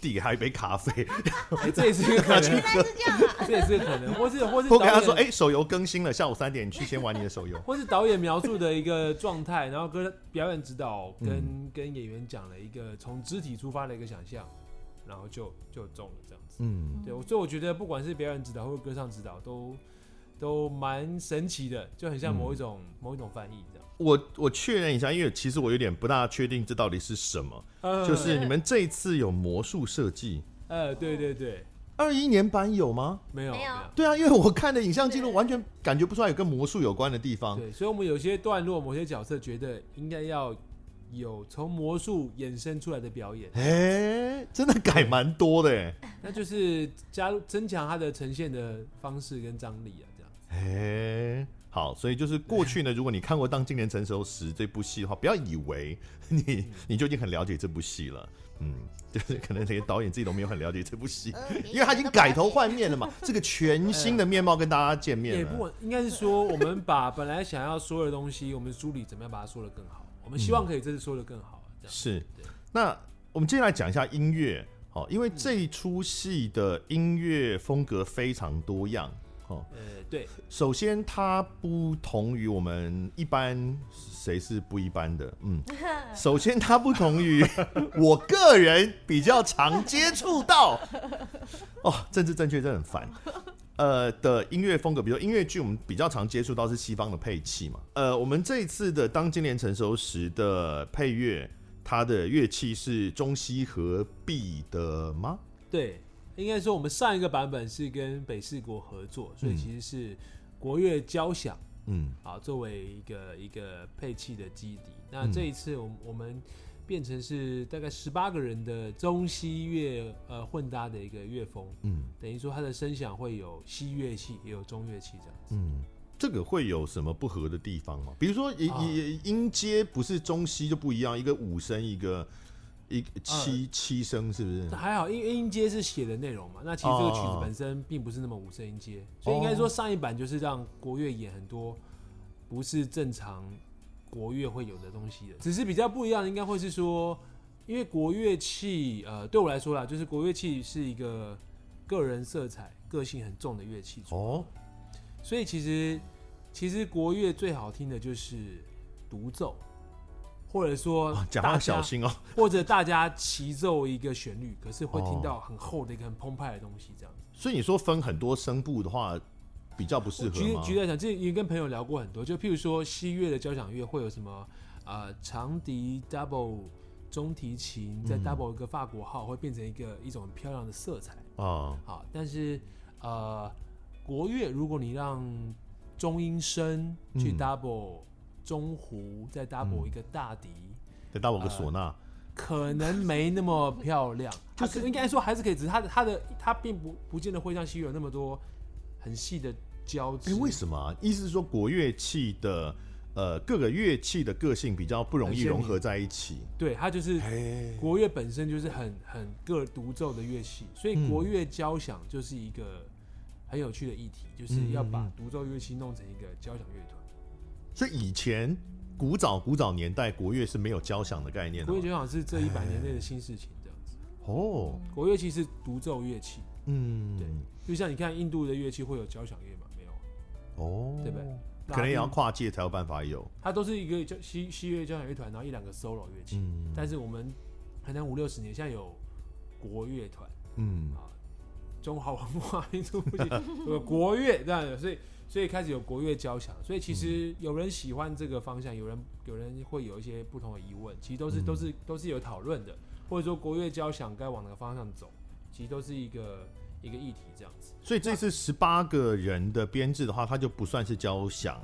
递给他一杯咖啡，这也是一个可能，原来是这样啊，这也是个可能，或是或是我给他说，哎、欸，手游更新了，下午三点你去先玩你的手游，或是导演描述的一个状态，然后跟表演指导跟、嗯、跟演员讲了一个从肢体出发的一个想象，然后就就中了这样。嗯，对，所以我觉得不管是表演指导或者歌唱指导，都都蛮神奇的，就很像某一种、嗯、某一种翻译这样。我我确认一下，因为其实我有点不大确定这到底是什么，呃、就是你们这一次有魔术设计？呃，对对对，二一年版有吗？没有，没有。对啊，因为我看的影像记录完全感觉不出来有跟魔术有关的地方。对，所以我们有些段落、某些角色觉得应该要。有从魔术衍生出来的表演，哎、欸，真的改蛮多的哎，那就是加入增强它的呈现的方式跟张力啊，这样子。哎、欸，好，所以就是过去呢，如果你看过《当今年成熟时》这部戏的话，不要以为 你你就已经很了解这部戏了，嗯，就是可能连导演自己都没有很了解这部戏，因为他已经改头换面了嘛，这个全新的面貌跟大家见面了。也不应该是说，我们把本来想要说的东西，我们梳理怎么样把它说得更好。我们希望可以这次说的更好，这样是。那我们接下来讲一下音乐，好，因为这一出戏的音乐风格非常多样，哦，呃，对。首先，它不同于我们一般，谁是不一般的？嗯，首先它不同于我个人比较常接触到，哦，政治正确真的很烦。呃的音乐风格，比如音乐剧，我们比较常接触到是西方的配器嘛。呃，我们这一次的《当金莲成熟时》的配乐，它的乐器是中西合璧的吗？对，应该说我们上一个版本是跟北四国合作，所以其实是国乐交响，嗯，啊，作为一个一个配器的基底。那这一次，我我们。变成是大概十八个人的中西乐呃混搭的一个乐风，嗯，等于说它的声响会有西乐器也有中乐器这样子，嗯，这个会有什么不合的地方吗？比如说音音阶不是中西就不一样，一个五声一个一个七、呃、七声是不是？还好，因为音阶是写的内容嘛，那其实这个曲子本身并不是那么五声音阶，所以应该说上一版就是让国乐演很多不是正常。国乐会有的东西的，只是比较不一样的，应该会是说，因为国乐器，呃，对我来说啦，就是国乐器是一个个人色彩、个性很重的乐器哦，所以其实其实国乐最好听的就是独奏，或者说讲话小心哦，或者大家齐奏一个旋律，可是会听到很厚的一个很澎湃的东西，这样子。所以你说分很多声部的话。比较不适合举举来讲，这也跟朋友聊过很多。就譬如说，西乐的交响乐会有什么？呃，长笛 double 中提琴再 double 一个法国号，会变成一个一种很漂亮的色彩啊。好，但是呃，国乐如果你让中音声去 double 中胡，再 double 一个大笛，再 double 个唢呐，可能没那么漂亮。就是应该说还是可以，只是它的它的它并不不见得会像西乐有那么多很细的。交织？哎，为什么啊？意思是说国乐器的呃各个乐器的个性比较不容易融合在一起。对，它就是国乐本身就是很很个独奏的乐器，所以国乐交响就是一个很有趣的议题，就是要把独奏乐器弄成一个交响乐团。所以以前古早古早年代国乐是没有交响的概念的，国乐交响是这一百年内的新事情，这样子。哦，国乐器是独奏乐器。嗯，对，就像你看印度的乐器会有交响乐嘛？哦，对不对？可能也要跨界才有办法有。它都是一个交西西乐交响乐团，然后一两个 solo 乐器。嗯。但是我们可能五六十年，现在有国乐团。嗯。啊，中华文化民族不行，有国乐这样，所以所以开始有国乐交响。所以其实有人喜欢这个方向，有人有人会有一些不同的疑问，其实都是、嗯、都是都是有讨论的，或者说国乐交响该往哪个方向走，其实都是一个一个议题这样子。所以这次十八个人的编制的话，它就不算是交响。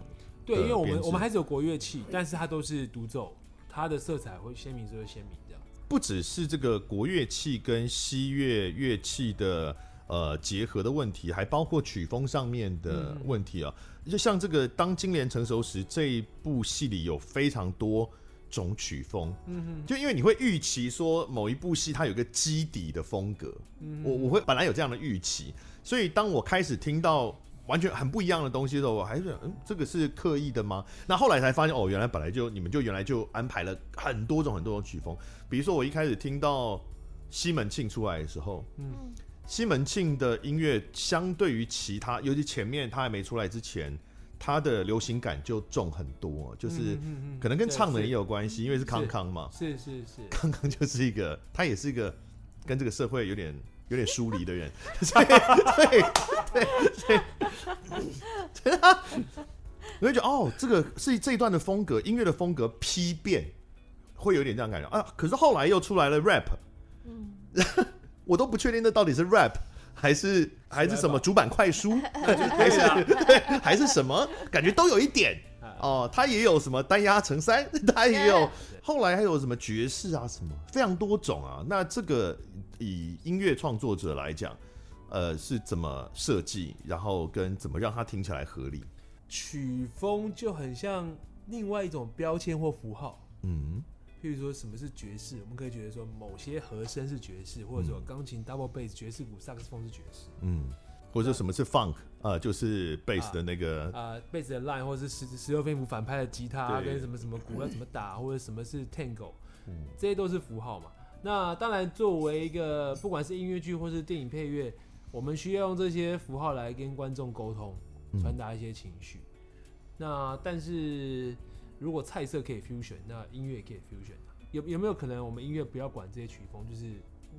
对，因为我们我们还是有国乐器，但是它都是独奏，它的色彩会鲜明，就会鲜明这样。不只是这个国乐器跟西乐乐器的呃结合的问题，还包括曲风上面的问题啊。嗯、就像这个《当金莲成熟时》这一部戏里有非常多种曲风，嗯哼，就因为你会预期说某一部戏它有个基底的风格，嗯，我我会本来有这样的预期，所以当我开始听到。完全很不一样的东西的时候，我还是嗯，这个是刻意的吗？那后来才发现，哦，原来本来就你们就原来就安排了很多种很多种曲风。比如说，我一开始听到西门庆出来的时候，嗯，西门庆的音乐相对于其他，尤其前面他还没出来之前，他的流行感就重很多，就是可能跟唱的也有关系，因为是康康嘛，是是是，康康 就是一个，他也是一个跟这个社会有点。有点疏离的人，对对对对，对啊，你会觉得哦，这个是这一段的风格，音乐的风格批变，会有点这样感觉啊。可是后来又出来了 rap，嗯，我都不确定那到底是 rap 还是还是什么主板快书，还是对还是什么，感觉都有一点 哦。他也有什么单压成三，他也有后来还有什么爵士啊什么，非常多种啊。那这个。以音乐创作者来讲，呃，是怎么设计，然后跟怎么让它听起来合理？曲风就很像另外一种标签或符号，嗯，譬如说什么是爵士，我们可以觉得说某些和声是爵士，或者说钢琴 double bass 爵士鼓萨克斯风是爵士，嗯，或者说什么是 funk，呃，就是 bass 的那个啊，bass 的 line，或者是十十六分音符反拍的吉他跟什么什么鼓要怎么打，或者什么是 tango，嗯，这些都是符号嘛。那当然，作为一个不管是音乐剧或是电影配乐，我们需要用这些符号来跟观众沟通，传达一些情绪。嗯、那但是如果菜色可以 fusion，那音乐也可以 fusion。有有没有可能我们音乐不要管这些曲风，就是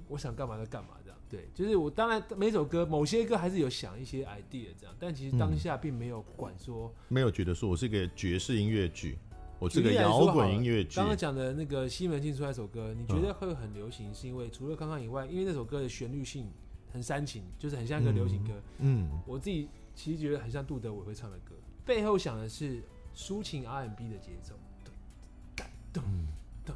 我想干嘛就干嘛这样？对，就是我当然每首歌某些歌还是有想一些 idea 这样，但其实当下并没有管说，嗯、没有觉得说我是一个爵士音乐剧。我这个摇滚音乐剧，刚刚讲的那个西门庆出来一首歌，你觉得会很流行，是因为除了刚刚以外，因为那首歌的旋律性很煽情，就是很像一个流行歌。嗯，我自己其实觉得很像杜德伟会唱的歌，背后想的是抒情 R&B 的节奏。对，咚咚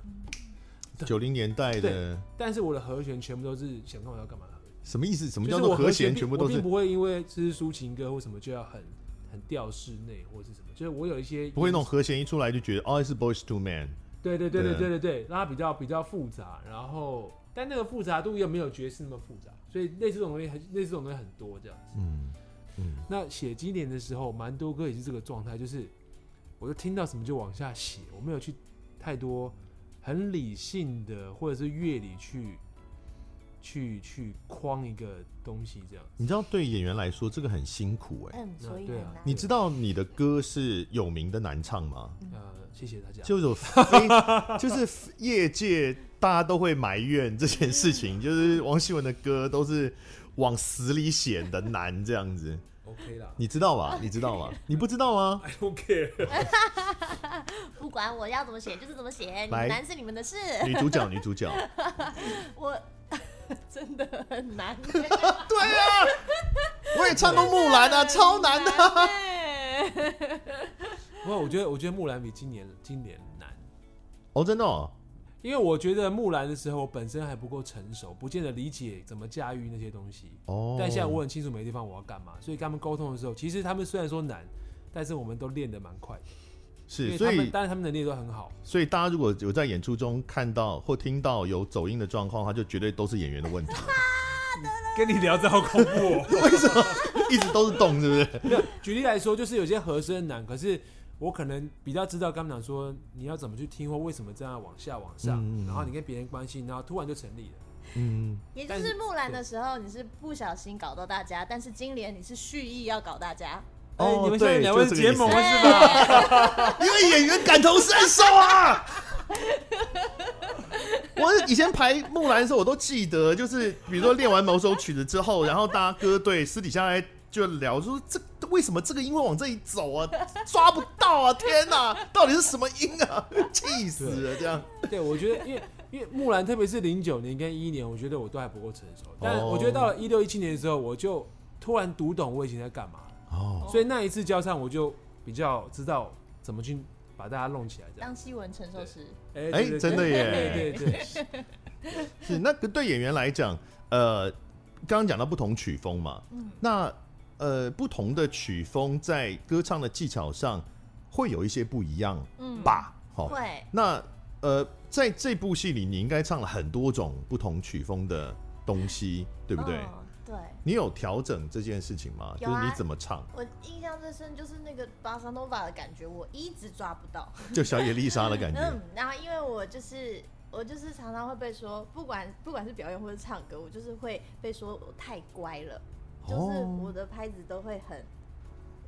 咚，九零年代的。但是我的和弦全部都是想干嘛要干嘛的。什么意思？什么叫做和弦全部都是？并不会因为这是抒情歌或什么就要很。很调室内或是什么，就是我有一些不会那种和弦一出来就觉得哦是 boys to man 对对对对对对对，让它比较比较复杂，然后但那个复杂度又没有爵士那么复杂，所以类似这种东西很类似这种东西很多这样子。嗯嗯。那写经典的时候，蛮多歌也是这个状态，就是我就听到什么就往下写，我没有去太多很理性的或者是乐理去。去去框一个东西，这样你知道，对演员来说，这个很辛苦哎、欸。嗯，所以对啊。你知道你的歌是有名的难唱吗？呃，谢谢大家。就是非，就是业界大家都会埋怨这件事情，就是王希文的歌都是往死里写的难这样子。OK 啦，你知道吧？你知道吗？你不知道吗？I don't care。不管我要怎么写，就是怎么写。你们难是你们的事。女主角，女主角。我。真的很难。对啊，我也唱过木兰啊，超难的。不过我觉得，我觉得木兰比今年今年难。哦，真的哦。因为我觉得木兰的时候，我本身还不够成熟，不见得理解怎么驾驭那些东西。哦。但现在我很清楚每个地方我要干嘛，所以跟他们沟通的时候，其实他们虽然说难，但是我们都练得蛮快的。是，所以当然他们能力都很好。所以大家如果有在演出中看到或听到有走音的状况，他就绝对都是演员的问题。跟你聊这好恐怖哦！为什么一直都是动，是不是？没有，举例来说，就是有些和声难，可是我可能比较知道刚刚讲说你要怎么去听，或为什么这样往下往上，嗯嗯嗯，然后你跟别人关系，然后突然就成立了。嗯，也就是木兰的时候，你是不小心搞到大家，但是金莲你是蓄意要搞大家。哦，欸、你们现在两位结盟了是吧？因为演员感同身受啊！我以前排木兰的时候，我都记得，就是比如说练完某首曲子之后，然后大家歌队私底下来就聊说，这为什么这个音会往这里走啊？抓不到啊！天哪，到底是什么音啊？气死了！这样，对，我觉得因为因为木兰特别是零九年跟一一年，我觉得我都还不够成熟。但我觉得到了一六一七年的时候，我就突然读懂我以前在干嘛。哦，所以那一次交唱，我就比较知道怎么去把大家弄起来。这样当戏文承受时，哎哎，真的耶，对对对，是那个对演员来讲，呃，刚刚讲到不同曲风嘛，嗯，那呃不同的曲风在歌唱的技巧上会有一些不一样，嗯吧？好，会。那呃，在这部戏里，你应该唱了很多种不同曲风的东西，对不对？对，你有调整这件事情吗？啊，就是你怎么唱？我印象最深就是那个巴萨诺瓦的感觉，我一直抓不到，就小野丽莎的感觉。嗯，然后因为我就是我就是常常会被说，不管不管是表演或者唱歌，我就是会被说我太乖了，就是我的拍子都会很。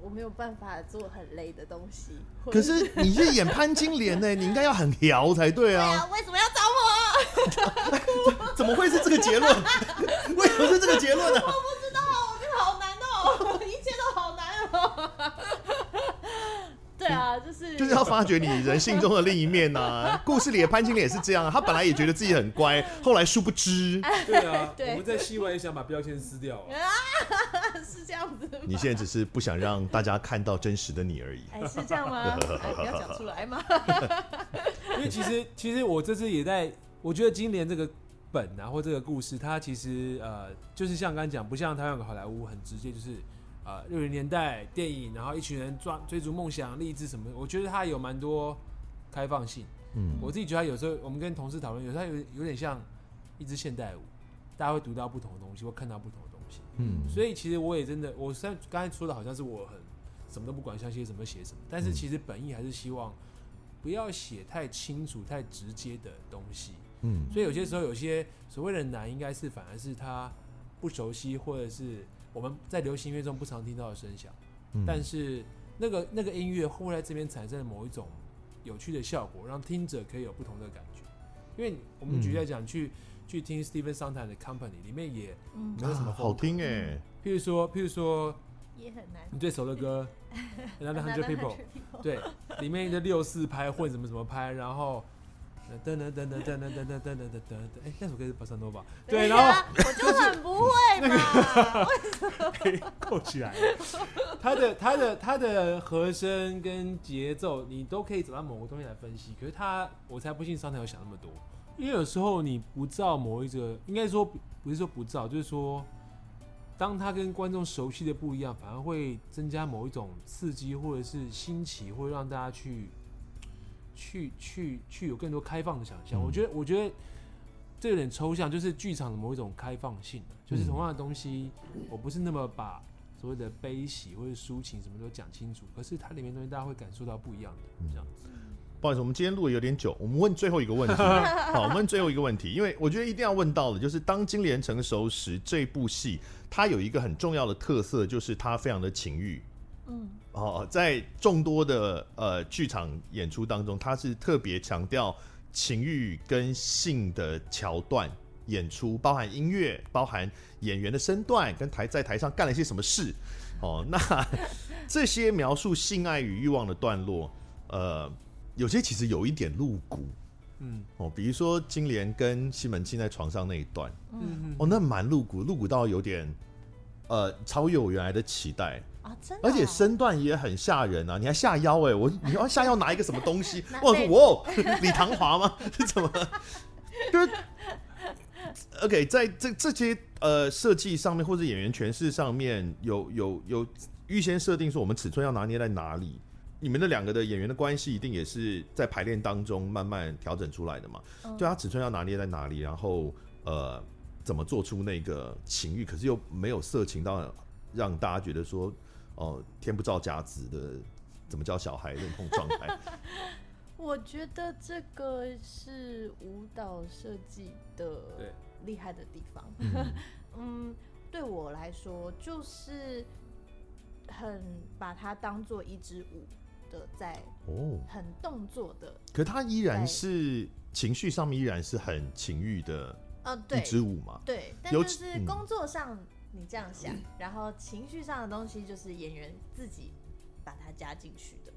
我没有办法做很累的东西。可是你是演潘金莲呢，你应该要很调才对啊。对啊，为什么要找我？怎么会是这个结论？为什么是这个结论呢？我不知道，我觉得好难哦，一切都好难哦。对啊，就是 就是要发掘你人性中的另一面呐、啊。故事里的潘金莲也是这样，他本来也觉得自己很乖，后来殊不知。对啊，对我们在戏外也想把标签撕掉、啊。是这样子。你现在只是不想让大家看到真实的你而已。哎，是这样吗？哎、不要讲出来嘛。因为其实其实我这次也在，我觉得金莲这个本啊，或这个故事，它其实呃，就是像刚刚讲，不像台湾的好莱坞很直接，就是。呃，六零年代电影，然后一群人抓追逐梦想、励志什么，我觉得它有蛮多开放性。嗯，我自己觉得有时候我们跟同事讨论，有时候有有点像一支现代舞，大家会读到不同的东西，会看到不同的东西。嗯，所以其实我也真的，我虽然刚才说的好像是我很什么都不管，想写什么写什么，但是其实本意还是希望不要写太清楚、太直接的东西。嗯，所以有些时候有些所谓的难，应该是反而是他不熟悉，或者是。我们在流行音乐中不常听到的声响，嗯、但是那个那个音乐会在这边产生了某一种有趣的效果，让听者可以有不同的感觉。因为我们举例来讲，去去听 Stephen Sondheim 的 Company 里面也没有什么、啊、好听哎。譬如说，譬如说，也很难。你最熟的歌，Another Hundred People，对，里面的六四拍或者什么什么拍，然后。噔噔噔噔噔噔噔噔噔噔噔，哎，那首歌是巴萨诺吧。对，然后我就很不会嘛，为什么？扣起来。他的他的他的和声跟节奏，你都可以找到某个东西来分析。可是他，我才不信商台有想那么多。因为有时候你不造某一个，应该说不是说不造，就是说，当他跟观众熟悉的不一样，反而会增加某一种刺激，或者是新奇，会让大家去。去去去有更多开放的想象，嗯、我觉得我觉得这有点抽象，就是剧场的某一种开放性，就是同样的东西，我不是那么把所谓的悲喜或者抒情什么都讲清楚，可是它里面东西大家会感受到不一样的这样子。不好意思，我们今天录的有点久，我们问最后一个问题。好，我们问最后一个问题，因为我觉得一定要问到的，就是当金莲成熟时这部戏，它有一个很重要的特色，就是它非常的情欲。嗯。哦，在众多的呃剧场演出当中，他是特别强调情欲跟性的桥段演出，包含音乐，包含演员的身段，跟台在台上干了一些什么事。哦，那 这些描述性爱与欲望的段落，呃，有些其实有一点露骨。嗯，哦，比如说金莲跟西门庆在床上那一段，嗯，哦，那蛮露骨，露骨到有点呃超越我原来的期待。啊，真的，而且身段也很吓人啊！你还下腰哎、欸，我你要下腰拿一个什么东西？我说哇，李唐华吗？是 怎么？就是 OK，在这这些呃设计上面或者演员诠释上面有有有预先设定说我们尺寸要拿捏在哪里？你们的两个的演员的关系一定也是在排练当中慢慢调整出来的嘛？嗯、就他尺寸要拿捏在哪里，然后呃怎么做出那个情欲，可是又没有色情到让大家觉得说。哦，天不造假子的，怎么教小孩 那种状态？我觉得这个是舞蹈设计的厉害的地方。对 嗯，对我来说，就是很把它当做一支舞的，在哦，很动作的。可它依然是情绪上面依然是很情欲的，一支舞嘛？对，但就是工作上。你这样想，然后情绪上的东西就是演员自己把它加进去的，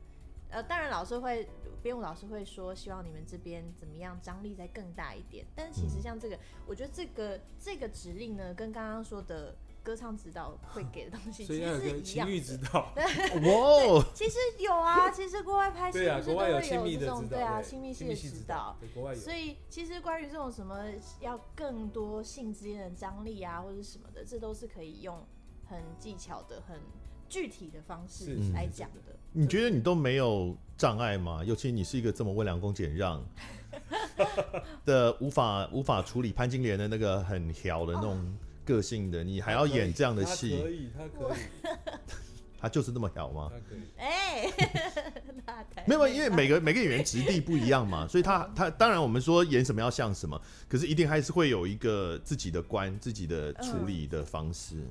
呃，当然老师会编舞老师会说，希望你们这边怎么样张力再更大一点。但其实像这个，我觉得这个这个指令呢，跟刚刚说的。歌唱指导会给的东西 其实是一样的。情欲指导，对，哇，其实有啊，其实国外拍戏不是都会有这种，对啊，亲密性的指导。所以其实关于这种什么要更多性之间的张力啊，或者什么的，这都是可以用很技巧的、很具体的方式来讲的。你觉得你都没有障碍吗？尤其你是一个这么温良恭俭让 的，无法无法处理潘金莲的那个很调的那种。个性的你还要演这样的戏？可以，他可以，他就是那么屌吗？他可以。哎，没有，因为每个每个演员质地不一样嘛，所以他 他当然我们说演什么要像什么，可是一定还是会有一个自己的观、自己的处理的方式。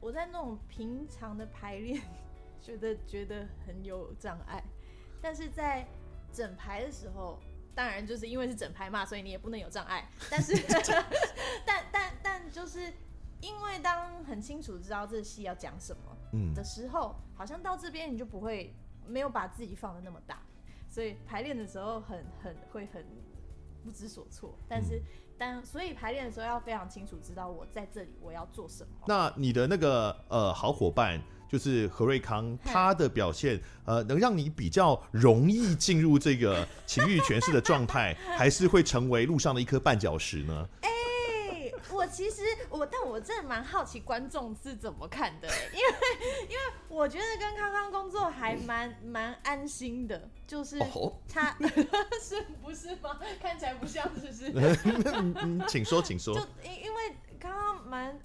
我在那种平常的排练，觉得觉得很有障碍，但是在整排的时候，当然就是因为是整排嘛，所以你也不能有障碍。但是，但但但就是。因为当很清楚知道这戏要讲什么的时候，嗯、好像到这边你就不会没有把自己放得那么大，所以排练的时候很很会很不知所措。但是，但、嗯、所以排练的时候要非常清楚知道我在这里我要做什么。那你的那个呃好伙伴就是何瑞康，他的表现呃能让你比较容易进入这个情欲诠释的状态，还是会成为路上的一颗绊脚石呢？我其实我，但我真的蛮好奇观众是怎么看的，因为因为我觉得跟康康工作还蛮蛮安心的，就是他 是不是吗？看起来不像，是不是？请说，请说。就因因为康康蛮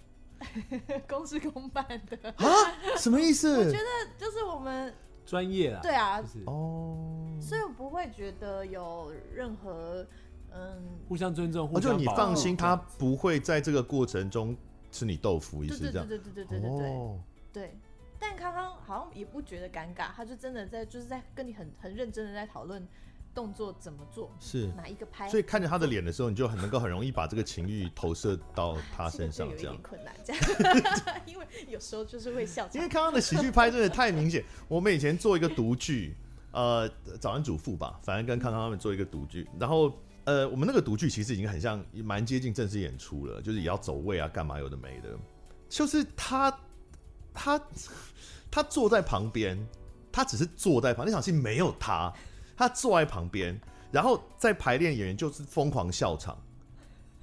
公事公办的啊？什么意思？我觉得就是我们专业啊，对啊，哦，所以我不会觉得有任何。嗯，互相尊重，互相就你放心，他不会在这个过程中吃你豆腐，意思这样。对对对对对对对对。对，但康康好像也不觉得尴尬，他就真的在就是在跟你很很认真的在讨论动作怎么做，是哪一个拍。所以看着他的脸的时候，你就很能够很容易把这个情欲投射到他身上，这样。有点困难，这样。因为有时候就是会笑。因为康康的喜剧拍真的太明显。我们以前做一个独剧，呃，早安主妇吧，反正跟康康他们做一个独剧，然后。呃，我们那个独剧其实已经很像，蛮接近正式演出了，就是也要走位啊，干嘛有的没的。就是他，他，他坐在旁边，他只是坐在旁，那场戏没有他，他坐在旁边，然后在排练，演员就是疯狂笑场，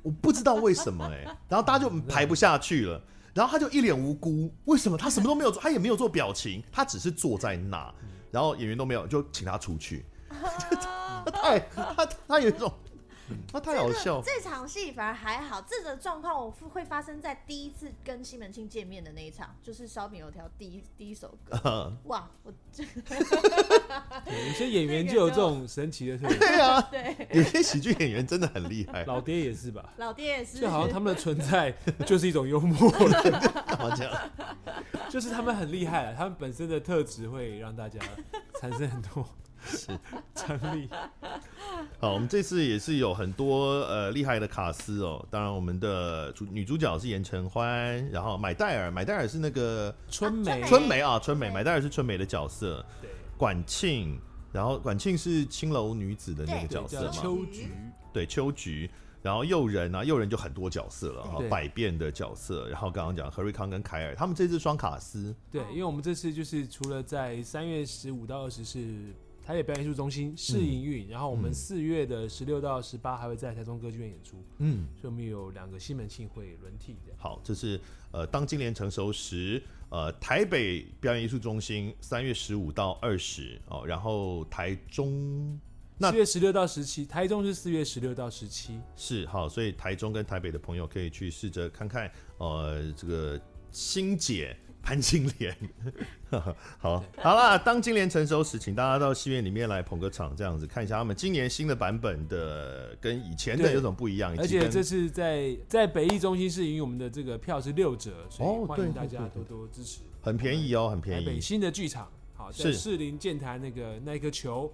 我不知道为什么哎、欸，然后大家就排不下去了，然后他就一脸无辜，为什么他什么都没有做，他也没有做表情，他只是坐在那，然后演员都没有，就请他出去，他太他他有一种。那太好笑。这场戏反而还好，这个状况我会发生在第一次跟西门庆见面的那一场，就是烧饼油条第一第一首歌。哇，我这有些演员就有这种神奇的特点。对啊，对，有些喜剧演员真的很厉害。老爹也是吧？老爹也是，就好像他们的存在就是一种幽默了。干嘛这样？就是他们很厉害，他们本身的特质会让大家产生很多。是张力。好，我们这次也是有很多呃厉害的卡司哦。当然，我们的主女主角是严承欢，然后买戴尔，买戴尔是那个春梅，春梅啊，春梅，买戴尔是春梅的角色。对，管庆，然后管庆是青楼女子的那个角色嘛？秋菊，对，秋菊。然后诱人啊，诱人就很多角色了哈，百变的角色。然后刚刚讲何瑞康跟凯尔，他们这次双卡司。对，因为我们这次就是除了在三月十五到二十是。台北表演艺术中心试营运，然后我们四月的十六到十八还会在台中歌剧院演出，嗯，所以我们有两个西门庆会轮替的。好，这是呃，当金莲成熟时，呃，台北表演艺术中心三月十五到二十哦，然后台中四月十六到十七，台中是四月十六到十七，是好，所以台中跟台北的朋友可以去试着看看，呃，这个欣姐。潘金莲，好，好啦，当金莲成熟时，请大家到戏院里面来捧个场，这样子看一下他们今年新的版本的跟以前的有什么不一样。而且这次在在北艺中心是因为我们的这个票是六折，所以欢迎大家多多支持。很便宜哦，很便宜。台北新的剧场，好，在士林剑潭那个那个球，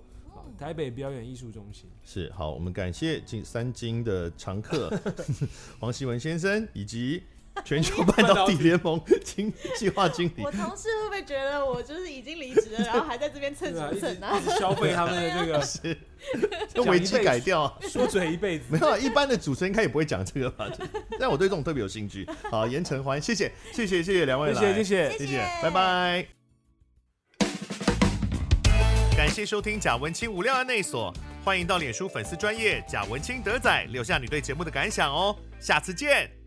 台北表演艺术中心是好。我们感谢金三金的常客 黄希文先生以及。全球 半导体联盟经计划经理我。同事会不会觉得我就是已经离职了，然后还在这边蹭蹭啊消费他们的这个 是，用危机改掉啊。说嘴一辈子。没有啊，一般的主持人应该也不会讲这个吧？但我对这种特别有兴趣。好，严承欢，谢谢，谢谢，谢谢两位来，谢谢谢谢谢谢，拜拜。感谢收听贾文青无料案内所，欢迎到脸书粉丝专业贾文清德仔留下你对节目的感想哦，下次见。